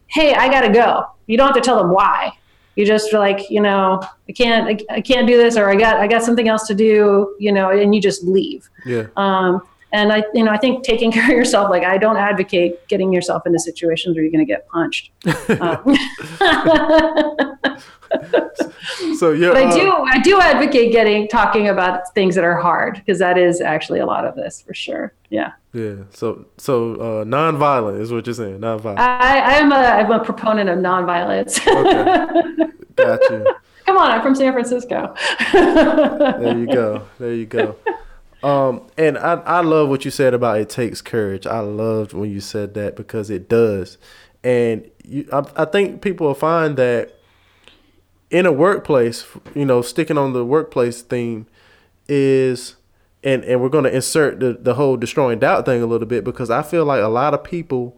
hey i gotta go. You don't have to tell them why. You just like you know i can't I, I, can't do this or i got i got something else to do you know and you just leave. Yeah. Um and i you know i think taking care of yourself like i don't advocate getting yourself into situations where you're going to get punched um, so yeah, but I do uh, I do advocate getting talking about things that are hard because that is actually a lot of this for sure. Yeah. Yeah. So so uh, nonviolent is what you're saying. Nonviolent. I I am a I'm a proponent of nonviolence. okay. Got you. Come on, I'm from San Francisco. there you go. There you go. Um, and I, I love what you said about it takes courage. I loved when you said that because it does. And you, I, I think people will find that in a workplace, you know, sticking on the workplace theme is and and we're going to insert the the whole destroying doubt thing a little bit because I feel like a lot of people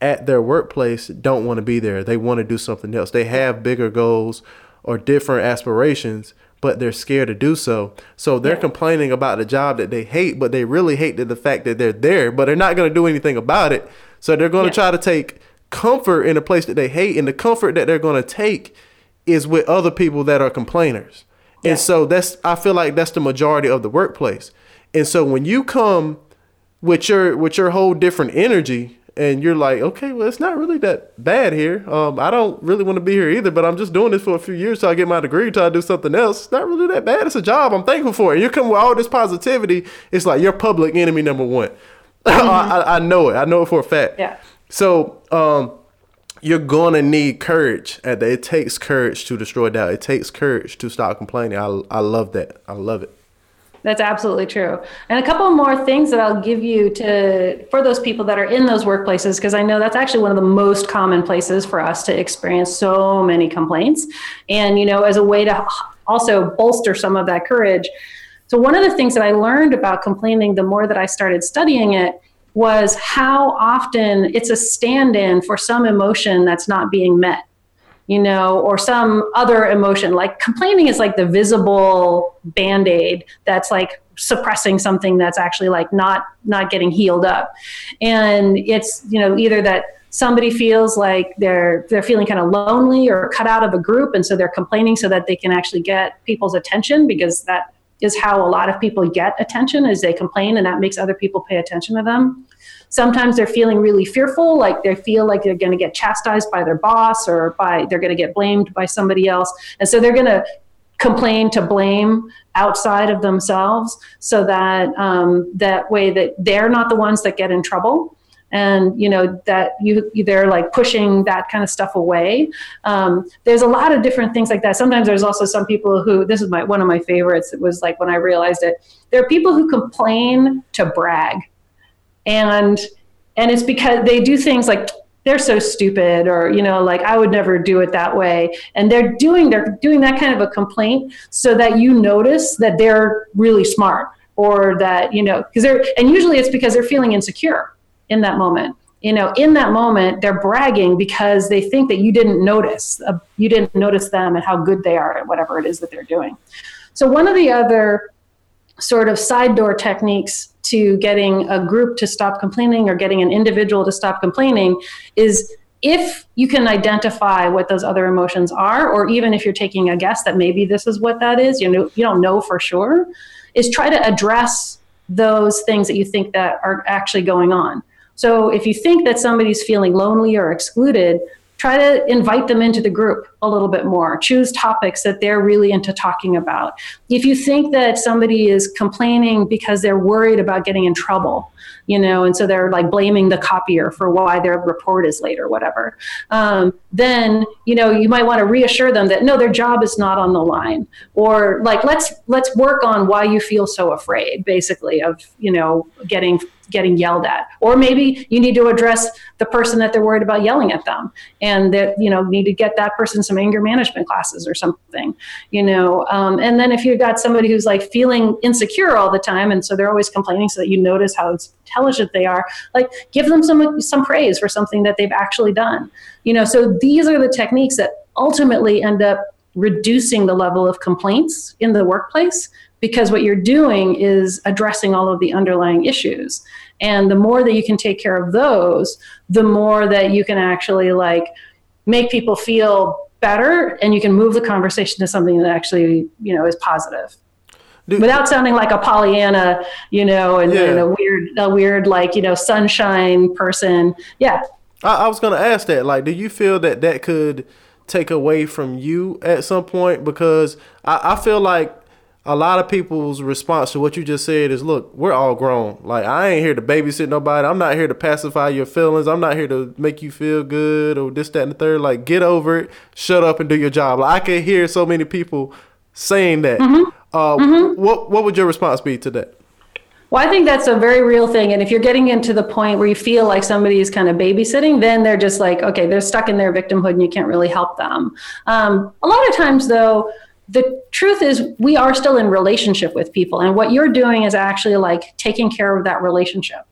at their workplace don't want to be there. They want to do something else. They have bigger goals or different aspirations, but they're scared to do so. So they're yeah. complaining about the job that they hate, but they really hate the, the fact that they're there, but they're not going to do anything about it. So they're going to yeah. try to take comfort in a place that they hate, and the comfort that they're going to take is with other people that are complainers. Yeah. And so that's I feel like that's the majority of the workplace. And so when you come with your with your whole different energy and you're like, okay, well, it's not really that bad here. Um, I don't really want to be here either, but I'm just doing this for a few years till I get my degree, till I do something else. It's not really that bad. It's a job. I'm thankful for it. And you come with all this positivity. It's like you're public enemy number one. Mm-hmm. I, I, know it. I know it for a fact. Yeah. So, um, you're gonna need courage. It takes courage to destroy doubt. It takes courage to stop complaining. I I love that. I love it. That's absolutely true. And a couple more things that I'll give you to for those people that are in those workplaces, because I know that's actually one of the most common places for us to experience so many complaints. And you know, as a way to also bolster some of that courage. So one of the things that I learned about complaining the more that I started studying it was how often it's a stand in for some emotion that's not being met, you know, or some other emotion. Like complaining is like the visible band aid that's like suppressing something that's actually like not not getting healed up and it's you know either that somebody feels like they're they're feeling kind of lonely or cut out of a group and so they're complaining so that they can actually get people's attention because that is how a lot of people get attention is they complain and that makes other people pay attention to them sometimes they're feeling really fearful like they feel like they're going to get chastised by their boss or by they're going to get blamed by somebody else. And so they're going to complain to blame outside of themselves so that um, that way that they're not the ones that get in trouble. And you know that you they're like pushing that kind of stuff away. Um, there's a lot of different things like that. Sometimes there's also some people who this is my one of my favorites it was like when i realized it there are people who complain to brag and and it's because they do things like they're so stupid or you know like i would never do it that way. And they're doing they're doing that kind of a complaint so that you notice that they're really smart or that you know because they're and usually it's because they're feeling insecure in that moment. You know in that moment they're bragging because they think that you didn't notice uh, you didn't notice them and how good they are at whatever it is that they're doing. So one of the other sort of side door techniques to getting a group to stop complaining or getting an individual to stop complaining is if you can identify what those other emotions are or even if you're taking a guess that maybe this is what that is you know you don't know for sure is try to address those things that you think that are actually going on. So if you think that somebody's feeling lonely or excluded try to invite them into the group a little bit more. Choose topics that they're really into talking about. If you think that somebody is complaining because they're worried about getting in trouble, you know, and so they're like blaming the copier for why their report is late or whatever, um, then you know you might want to reassure them that no, their job is not on the line, or like let's let's work on why you feel so afraid, basically, of you know getting getting yelled at. Or maybe you need to address the person that they're worried about yelling at them and that you know need to get that person some anger management classes or something you know. Um, and then if you've got somebody who's like feeling insecure all the time and so they're always complaining so that you notice how intelligent they are like give them some some praise for something that they've actually done you know. So these are the techniques that ultimately end up reducing the level of complaints in the workplace because what you're doing is addressing all of the underlying issues and the more that you can take care of those the more that you can actually like make people feel better and you can move the conversation to something that actually you know is positive Dude, without sounding like a Pollyanna, you know, and, yeah. and, a weird, a weird like you know sunshine person. Yeah. I, I was gonna ask that. Like, do you feel that that could take away from you at some point? Because I, I feel like a lot of people's response to what you just said is, "Look, we're all grown. Like I ain't here to babysit nobody. I'm not here to pacify your feelings. I'm not here to make you feel good or this, that, and the third. Like get over it. Shut up and do your job." Like I can hear so many people saying that. Mm-hmm. Uh, mm-hmm. What what would your response be to that? Well, I think that's a very real thing. And if you're getting into the point where you feel like somebody is kind of babysitting, then they're just like, okay, they're stuck in their victimhood and you can't really help them. Um, a lot of times, though the truth is we are still in relationship with people and what you're doing is actually like taking care of that relationship.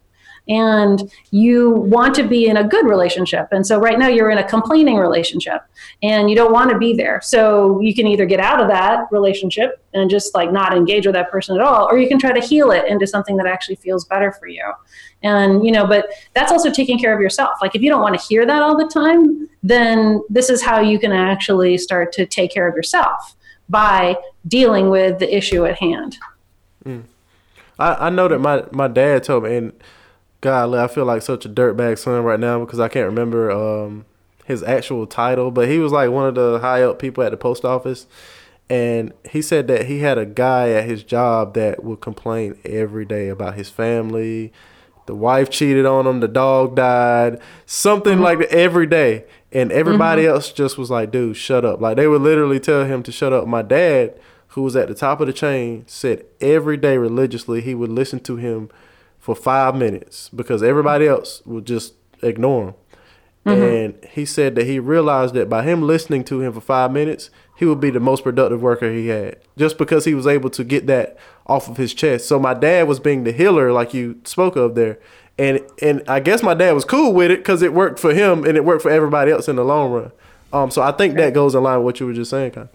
And you want to be in a good relationship and so right now you're in a complaining relationship and you don't want to be there. So you can either get out of that relationship and just like not engage with that person at all or you can try to heal it into something that actually feels better for you. And you know but that's also taking care of yourself. Like if you don't want to hear that all the time then this is how you can actually start to take care of yourself by dealing with the issue at hand. Mm. I, I know that my, my dad told me, and God, I feel like such a dirtbag son right now because I can't remember um, his actual title, but he was like one of the high up people at the post office. And he said that he had a guy at his job that would complain every day about his family. The wife cheated on him, the dog died, something mm-hmm. like that every day. And everybody mm-hmm. else just was like, dude, shut up. Like they would literally tell him to shut up. My dad, who was at the top of the chain, said every day religiously he would listen to him for five minutes because everybody else would just ignore him. Mm-hmm. And he said that he realized that by him listening to him for five minutes, he would be the most productive worker he had just because he was able to get that off of his chest. So my dad was being the healer, like you spoke of there and and I guess my dad was cool with it because it worked for him and it worked for everybody else in the long run. Um, so I think that goes in line with what you were just saying, kind.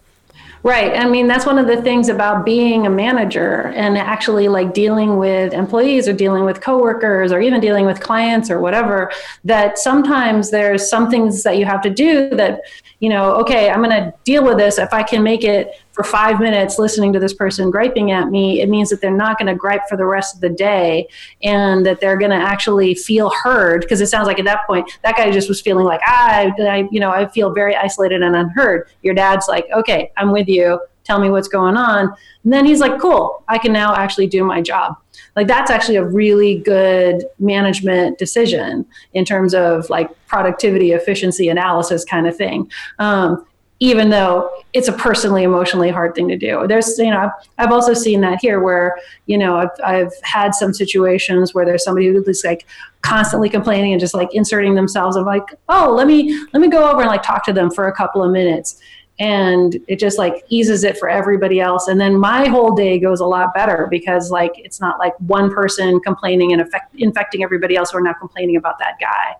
Right. I mean, that's one of the things about being a manager and actually like dealing with employees or dealing with coworkers or even dealing with clients or whatever, that sometimes there's some things that you have to do that, you know, okay, I'm going to deal with this. If I can make it for five minutes listening to this person griping at me, it means that they're not going to gripe for the rest of the day and that they're going to actually feel heard. Because it sounds like at that point, that guy just was feeling like, ah, I, you know, I feel very isolated and unheard. Your dad's like, okay, I'm with you. Tell me what's going on. And then he's like, cool, I can now actually do my job. Like that's actually a really good management decision in terms of like productivity, efficiency analysis kind of thing. Um, even though it's a personally emotionally hard thing to do. There's you know i've also seen that here where you know i've, I've had some situations where there's somebody who's like constantly complaining and just like inserting themselves. Of like oh let me let me go over and like talk to them for a couple of minutes. And it just like eases it for everybody else. And then my whole day goes a lot better because like it's not like one person complaining and infecting everybody else who are not complaining about that guy.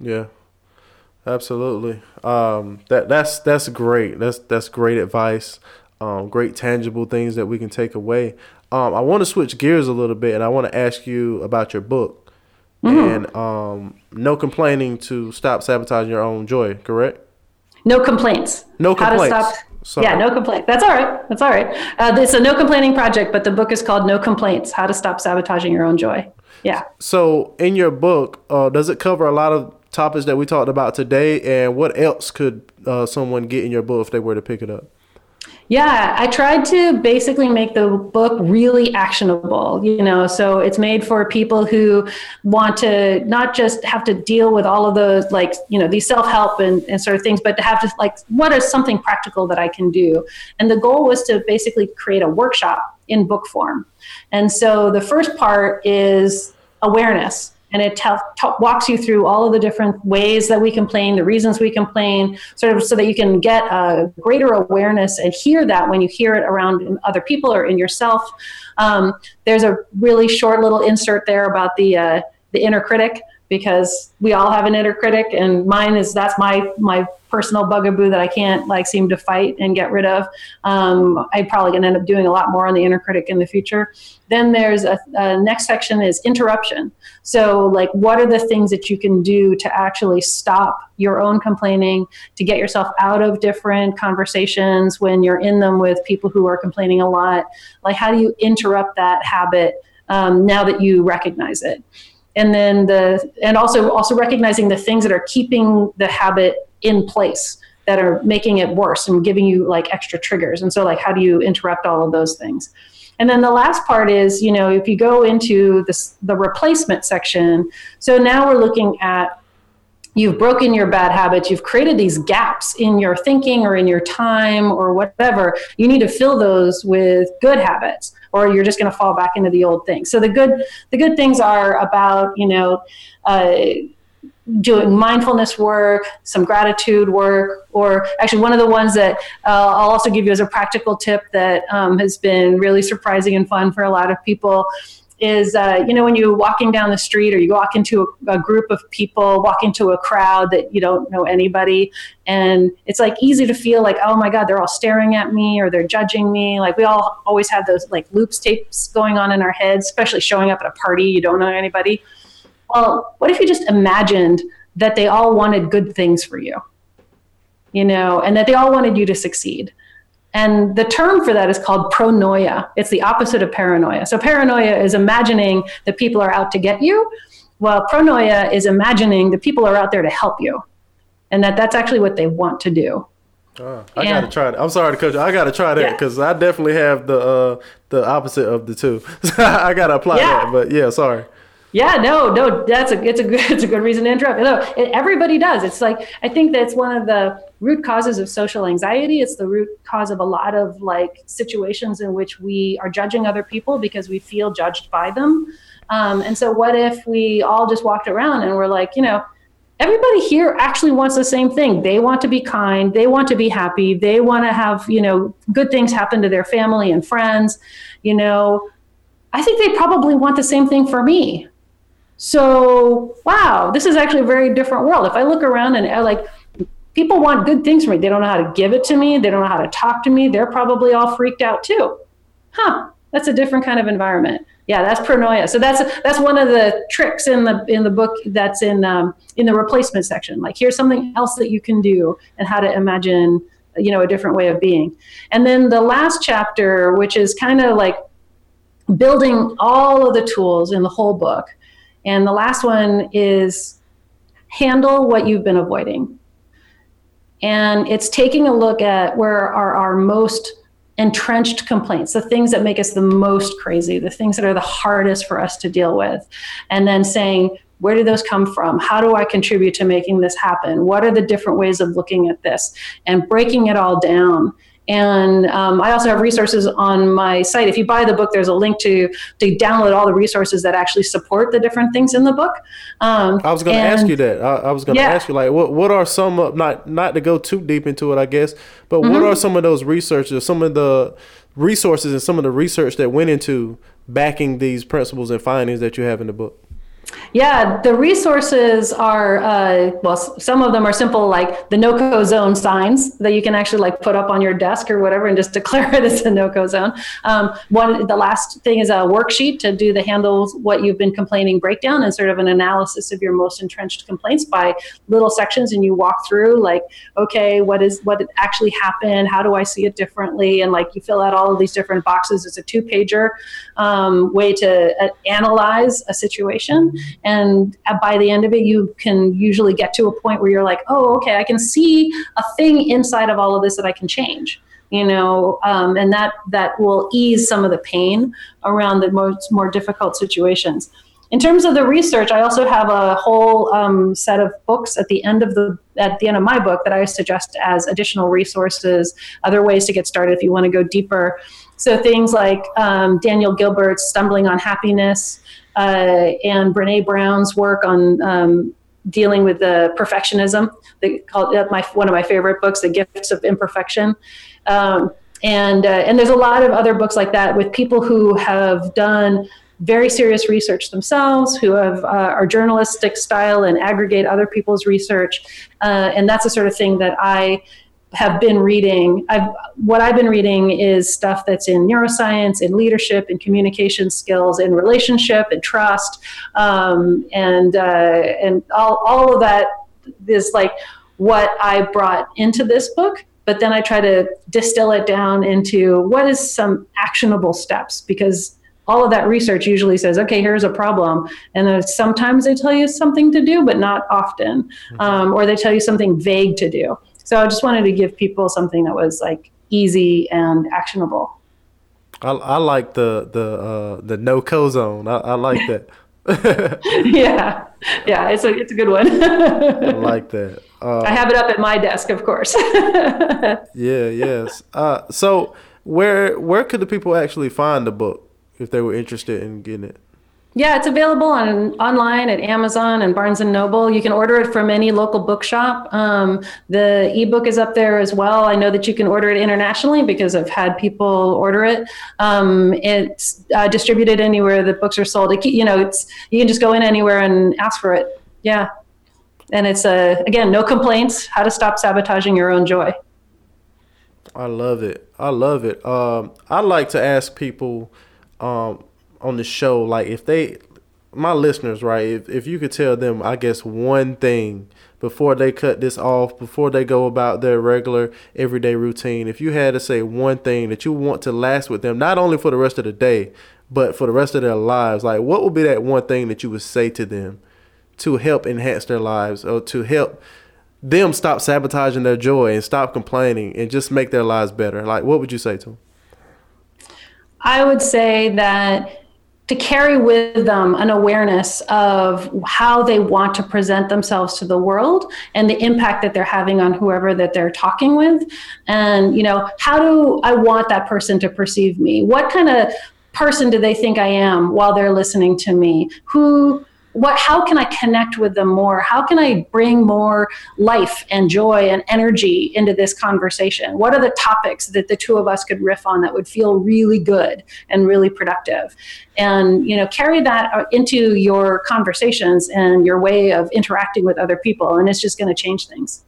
Yeah absolutely um, that that's that's great that's that's great advice um, great tangible things that we can take away um, i want to switch gears a little bit and i want to ask you about your book mm-hmm. and um, no complaining to stop sabotaging your own joy correct no complaints. No complaints. How to stop. Sorry. Yeah, no complaints. That's all right. That's all right. Uh, it's a no complaining project, but the book is called No Complaints: How to Stop Sabotaging Your Own Joy. Yeah. So, in your book, uh, does it cover a lot of topics that we talked about today, and what else could uh, someone get in your book if they were to pick it up? Yeah, I tried to basically make the book really actionable, you know, so it's made for people who want to not just have to deal with all of those, like, you know, these self help and, and sort of things, but to have to, like, what is something practical that I can do? And the goal was to basically create a workshop in book form. And so the first part is awareness and it t- walks you through all of the different ways that we complain, the reasons we complain, sort of so that you can get a greater awareness and hear that when you hear it around other people or in yourself. Um, there's a really short little insert there about the uh, the inner critic because we all have an inner critic and mine is that's my my personal bugaboo that I can't like seem to fight and get rid of. Um, I'm probably going to end up doing a lot more on the inner critic in the future. Then there's a, a, next section is interruption. So like, what are the things that you can do to actually stop your own complaining, to get yourself out of different conversations when you're in them with people who are complaining a lot? Like, how do you interrupt that habit um, now that you recognize it? And then the and also also recognizing the things that are keeping the habit in place that are making it worse and giving you like extra triggers. And so like how do you interrupt all of those things? And then the last part is you know if you go into this the replacement section so now we're looking at you've broken your bad habits you've created these gaps in your thinking or in your time or whatever you need to fill those with good habits or you're just going to fall back into the old thing. so the good the good things are about you know uh, doing mindfulness work, some gratitude work, or actually one of the ones that uh, I'll also give you as a practical tip that um, has been really surprising and fun for a lot of people is uh, you know when you're walking down the street or you walk into a, a, group of people walk into a crowd that you don't know anybody and it's like easy to feel like oh my god they're all staring at me or they're judging me like we all always have those like loops tapes going on in our heads especially showing up at a party you don't know anybody well, what if you just imagined that they all wanted good things for you? You know, and that they all wanted you to succeed. And the term for that is called pronoia. It's the opposite of paranoia. So paranoia is imagining that people are out to get you, while pronoia is imagining that people are out there to help you. And that that's actually what they want to do. Oh, I gotta try it. I'm sorry to cut you. I gotta try that because yeah. I definitely have the uh, the opposite of the two. I gotta apply yeah. that. But yeah, sorry. Yeah, no, no, that's a it's a good it's a good reason to interrupt. No, everybody does. It's like I think that's one of the root causes of social anxiety. It's the root cause of a lot of like situations in which we are judging other people because we feel judged by them. Um, and so, what if we all just walked around and we're like, you know, everybody here actually wants the same thing. They want to be kind. They want to be happy. They want to have you know good things happen to their family and friends. You know, I think they probably want the same thing for me so, wow, this is actually a very different world. If I look around and uh, like, people want good things from me. They don't know how to give it to me. They don't know how to talk to me. They're probably all freaked out too. Huh? That's a different kind of environment. Yeah, that's paranoia. So that's that's one of the tricks in the in the book that's in um, in the replacement section. Like here's something else that you can do and how to imagine you know a different way of being. And then the last chapter, which is kind of like building all of the tools in the whole book and the last one is handle what you've been avoiding. And it's taking a look at where are our most entrenched complaints, the things that make us the most crazy, the things that are the hardest for us to deal with. And then saying, Where do those come from? How do I contribute to making this happen? What are the different ways of looking at this? And breaking it all down and um, I also have resources on my site. If you buy the book, there's a link to to download all the resources that actually support the different things in the book. Um, I was going to ask you that. I, I was going to yeah. ask you like, what what are some of not not to go too deep into it, I guess, but mm-hmm. what are some of those researches, some of the resources, and some of the research that went into backing these principles and findings that you have in the book? Yeah, the resources are uh, well. Some of them are simple, like the no-co zone signs that you can actually like put up on your desk or whatever, and just declare it as a no-co zone. Um, one, the last thing is a worksheet to do the handles what you've been complaining breakdown and sort of an analysis of your most entrenched complaints by little sections, and you walk through like, okay, what is what actually happened? How do I see it differently? And like you fill out all of these different boxes. It's a two-pager um, way to uh, analyze a situation and by the end of it, you can usually get to a point where you're like, oh, okay, I can see a thing inside of all of this that I can change you know, um, and that that will ease some of the pain around the most more difficult situations. In terms of the research, I also have a whole um, set of books at the end of the at the end of my book that I suggest as additional resources, other ways to get started if you want to go deeper. So things like um, Daniel Gilbert's "Stumbling on Happiness," uh, and Brene Brown's work on um, dealing with the perfectionism. They call it my one of my favorite books, The Gifts of Imperfection. Um, and uh, and there's a lot of other books like that with people who have done very serious research themselves, who have uh, are journalistic style and aggregate other people's research, uh, and that's the sort of thing that I have been reading I've, what i've been reading is stuff that's in neuroscience in leadership in communication skills in relationship and trust um, and uh, and all, all of that is like what i brought into this book but then i try to distill it down into what is some actionable steps because all of that research usually says, okay, here's a problem. And then sometimes they tell you something to do, but not often. Mm-hmm. Um, or they tell you something vague to do. So I just wanted to give people something that was like easy and actionable. I, I like the the uh, the no co zone. I, I like that. yeah, yeah, it's a it's a good one. I like that. Uh, I have it up at my desk, of course. yeah, yes. Uh, so where where could the people actually find the book if they were interested in getting it? Yeah, it's available on online at Amazon and Barnes and Noble. You can order it from any local bookshop. Um, the ebook is up there as well. I know that you can order it internationally because I've had people order it. Um, it's uh, distributed anywhere that books are sold. It, you know, it's you can just go in anywhere and ask for it. Yeah, and it's uh, again no complaints. How to stop sabotaging your own joy. I love it. I love it. Um, I like to ask people. Um, on the show, like if they, my listeners, right? If if you could tell them, I guess one thing before they cut this off, before they go about their regular everyday routine, if you had to say one thing that you want to last with them, not only for the rest of the day, but for the rest of their lives, like what would be that one thing that you would say to them to help enhance their lives or to help them stop sabotaging their joy and stop complaining and just make their lives better? Like, what would you say to them? I would say that to carry with them an awareness of how they want to present themselves to the world and the impact that they're having on whoever that they're talking with. And you know how do i want that person to perceive me? What kind of person do they think i am while they're listening to me? Who what how can i connect with them more? How can i bring more life and joy and energy into this conversation? What are the topics that the two of us could riff on that would feel really good and really productive? And you know carry that uh, into your conversations and your way of interacting with other people and it's just going to change things.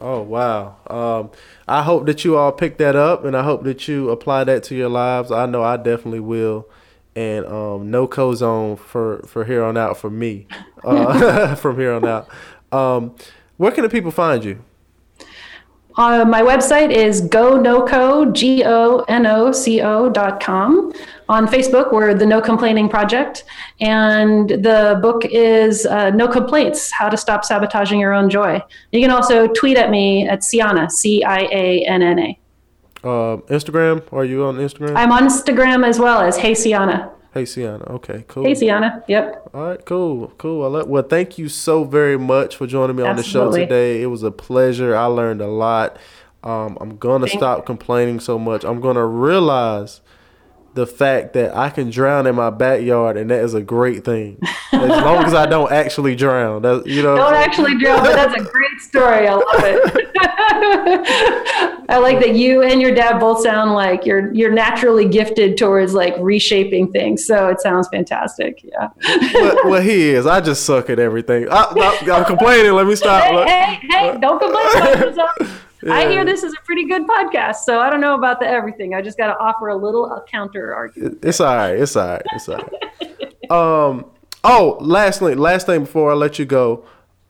Oh wow! Um, I hope that you all pick that up, and I hope that you apply that to your lives. I know I definitely will and um, no co-zone for for here on out for me uh, from here on out. Um, where can the people find you? Uh, my website is gonoco, G-O-N-O-C-O dot com. On Facebook, we're the No Complaining Project. And the book is uh, No Complaints, How to Stop Sabotaging Your Own Joy. You can also tweet at me at Cianna, C-I-A-N-N-A. Uh, Instagram? Are you on Instagram? I'm on Instagram as well as Hey Cianna. Hey, Cianna. Okay, cool. Hey, Cianna. Yep. All right, cool, cool. Well, thank you so very much for joining me on the show today. It was a pleasure. I learned a lot. Um, I'm gonna stop complaining so much. I'm gonna realize the fact that I can drown in my backyard, and that is a great thing. As long as I don't actually drown, that, you know. Don't actually drown, but that's a great story. I love it. I like that you and your dad both sound like you're you're naturally gifted towards like reshaping things. So it sounds fantastic. Yeah. well, well, he is. I just suck at everything. I, I'm complaining. Let me stop. Hey, hey, hey, don't complain about yourself. I hear this is a pretty good podcast, so I don't know about the everything. I just got to offer a little counter argument. It's all right. It's all right. It's all right. um. Oh, lastly, last thing before I let you go,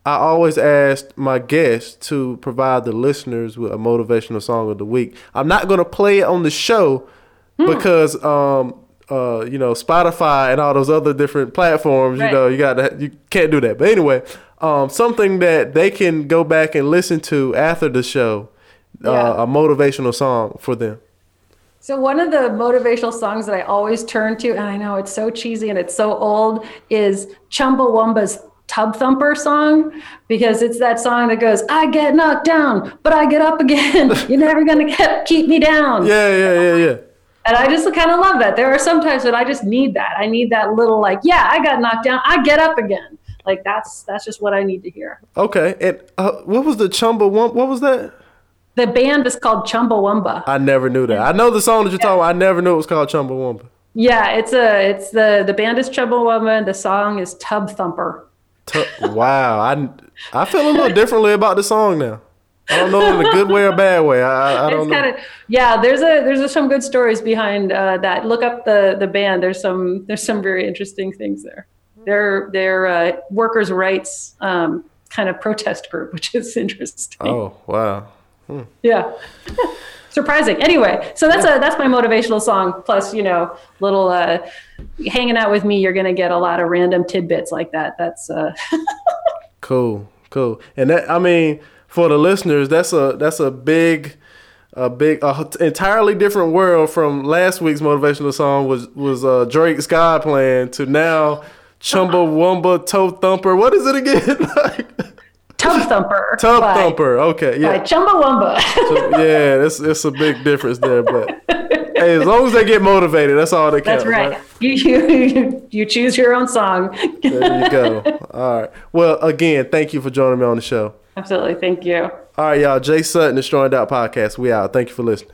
I always ask my guests to provide the listeners with a motivational song of the week. I'm not gonna play it on the show Hmm. because um uh you know Spotify and all those other different platforms. Right. You know you got to you can't do that. But anyway, um something that they can go back and listen to after the show. Yeah. Uh, a motivational song for them. So one of the motivational songs that I always turn to, and I know it's so cheesy and it's so old, is Chumbawamba's Tub Thumper song because it's that song that goes, "I get knocked down, but I get up again. You're never gonna ke- keep me down." Yeah, yeah, yeah, yeah. And I just kind of love that. There are some times that I just need that. I need that little like, "Yeah, I got knocked down. I get up again." Like that's that's just what I need to hear. Okay, and uh, what was the Chumba? What was that? The band is called Chumbawamba. I never knew that. I know the song that you're talking about. I never knew it was called Chumbawamba. Yeah, it's a it's the the band is Chumbawamba and the song is Tub Thumper. T- wow, I I feel a little differently about the song now. I don't know in a good way or bad way. I, I, don't it's know. yeah there's a there's a, some good stories behind uh, that look up the the band there's some there's some very interesting things there they're they're uh, workers rights um, kind of protest group which is interesting. Oh wow. yeah. Surprising. Anyway so that's a that's my motivational song plus you know little uh hanging out with me you're gonna get a lot of random tidbits like that. That's uh Cool, cool. And that I mean, for the listeners, that's a that's a big, a big, a entirely different world from last week's motivational song was was uh, Drake Sky Plan to now Chumbawamba Toe Thumper. What is it again? like, tub thumper Tub by, Thumper. Okay, by yeah. chumbawamba yeah, it's it's a big difference there, but hey, as long as they get motivated, that's all that counts. that's right you, you you choose your own song There you go. All right. Well, again, thank you for joining me on the show. absolutely thank you All right, y'all. Jay Sutton, Destroying Doubt Podcast. We out. Thank you for listening.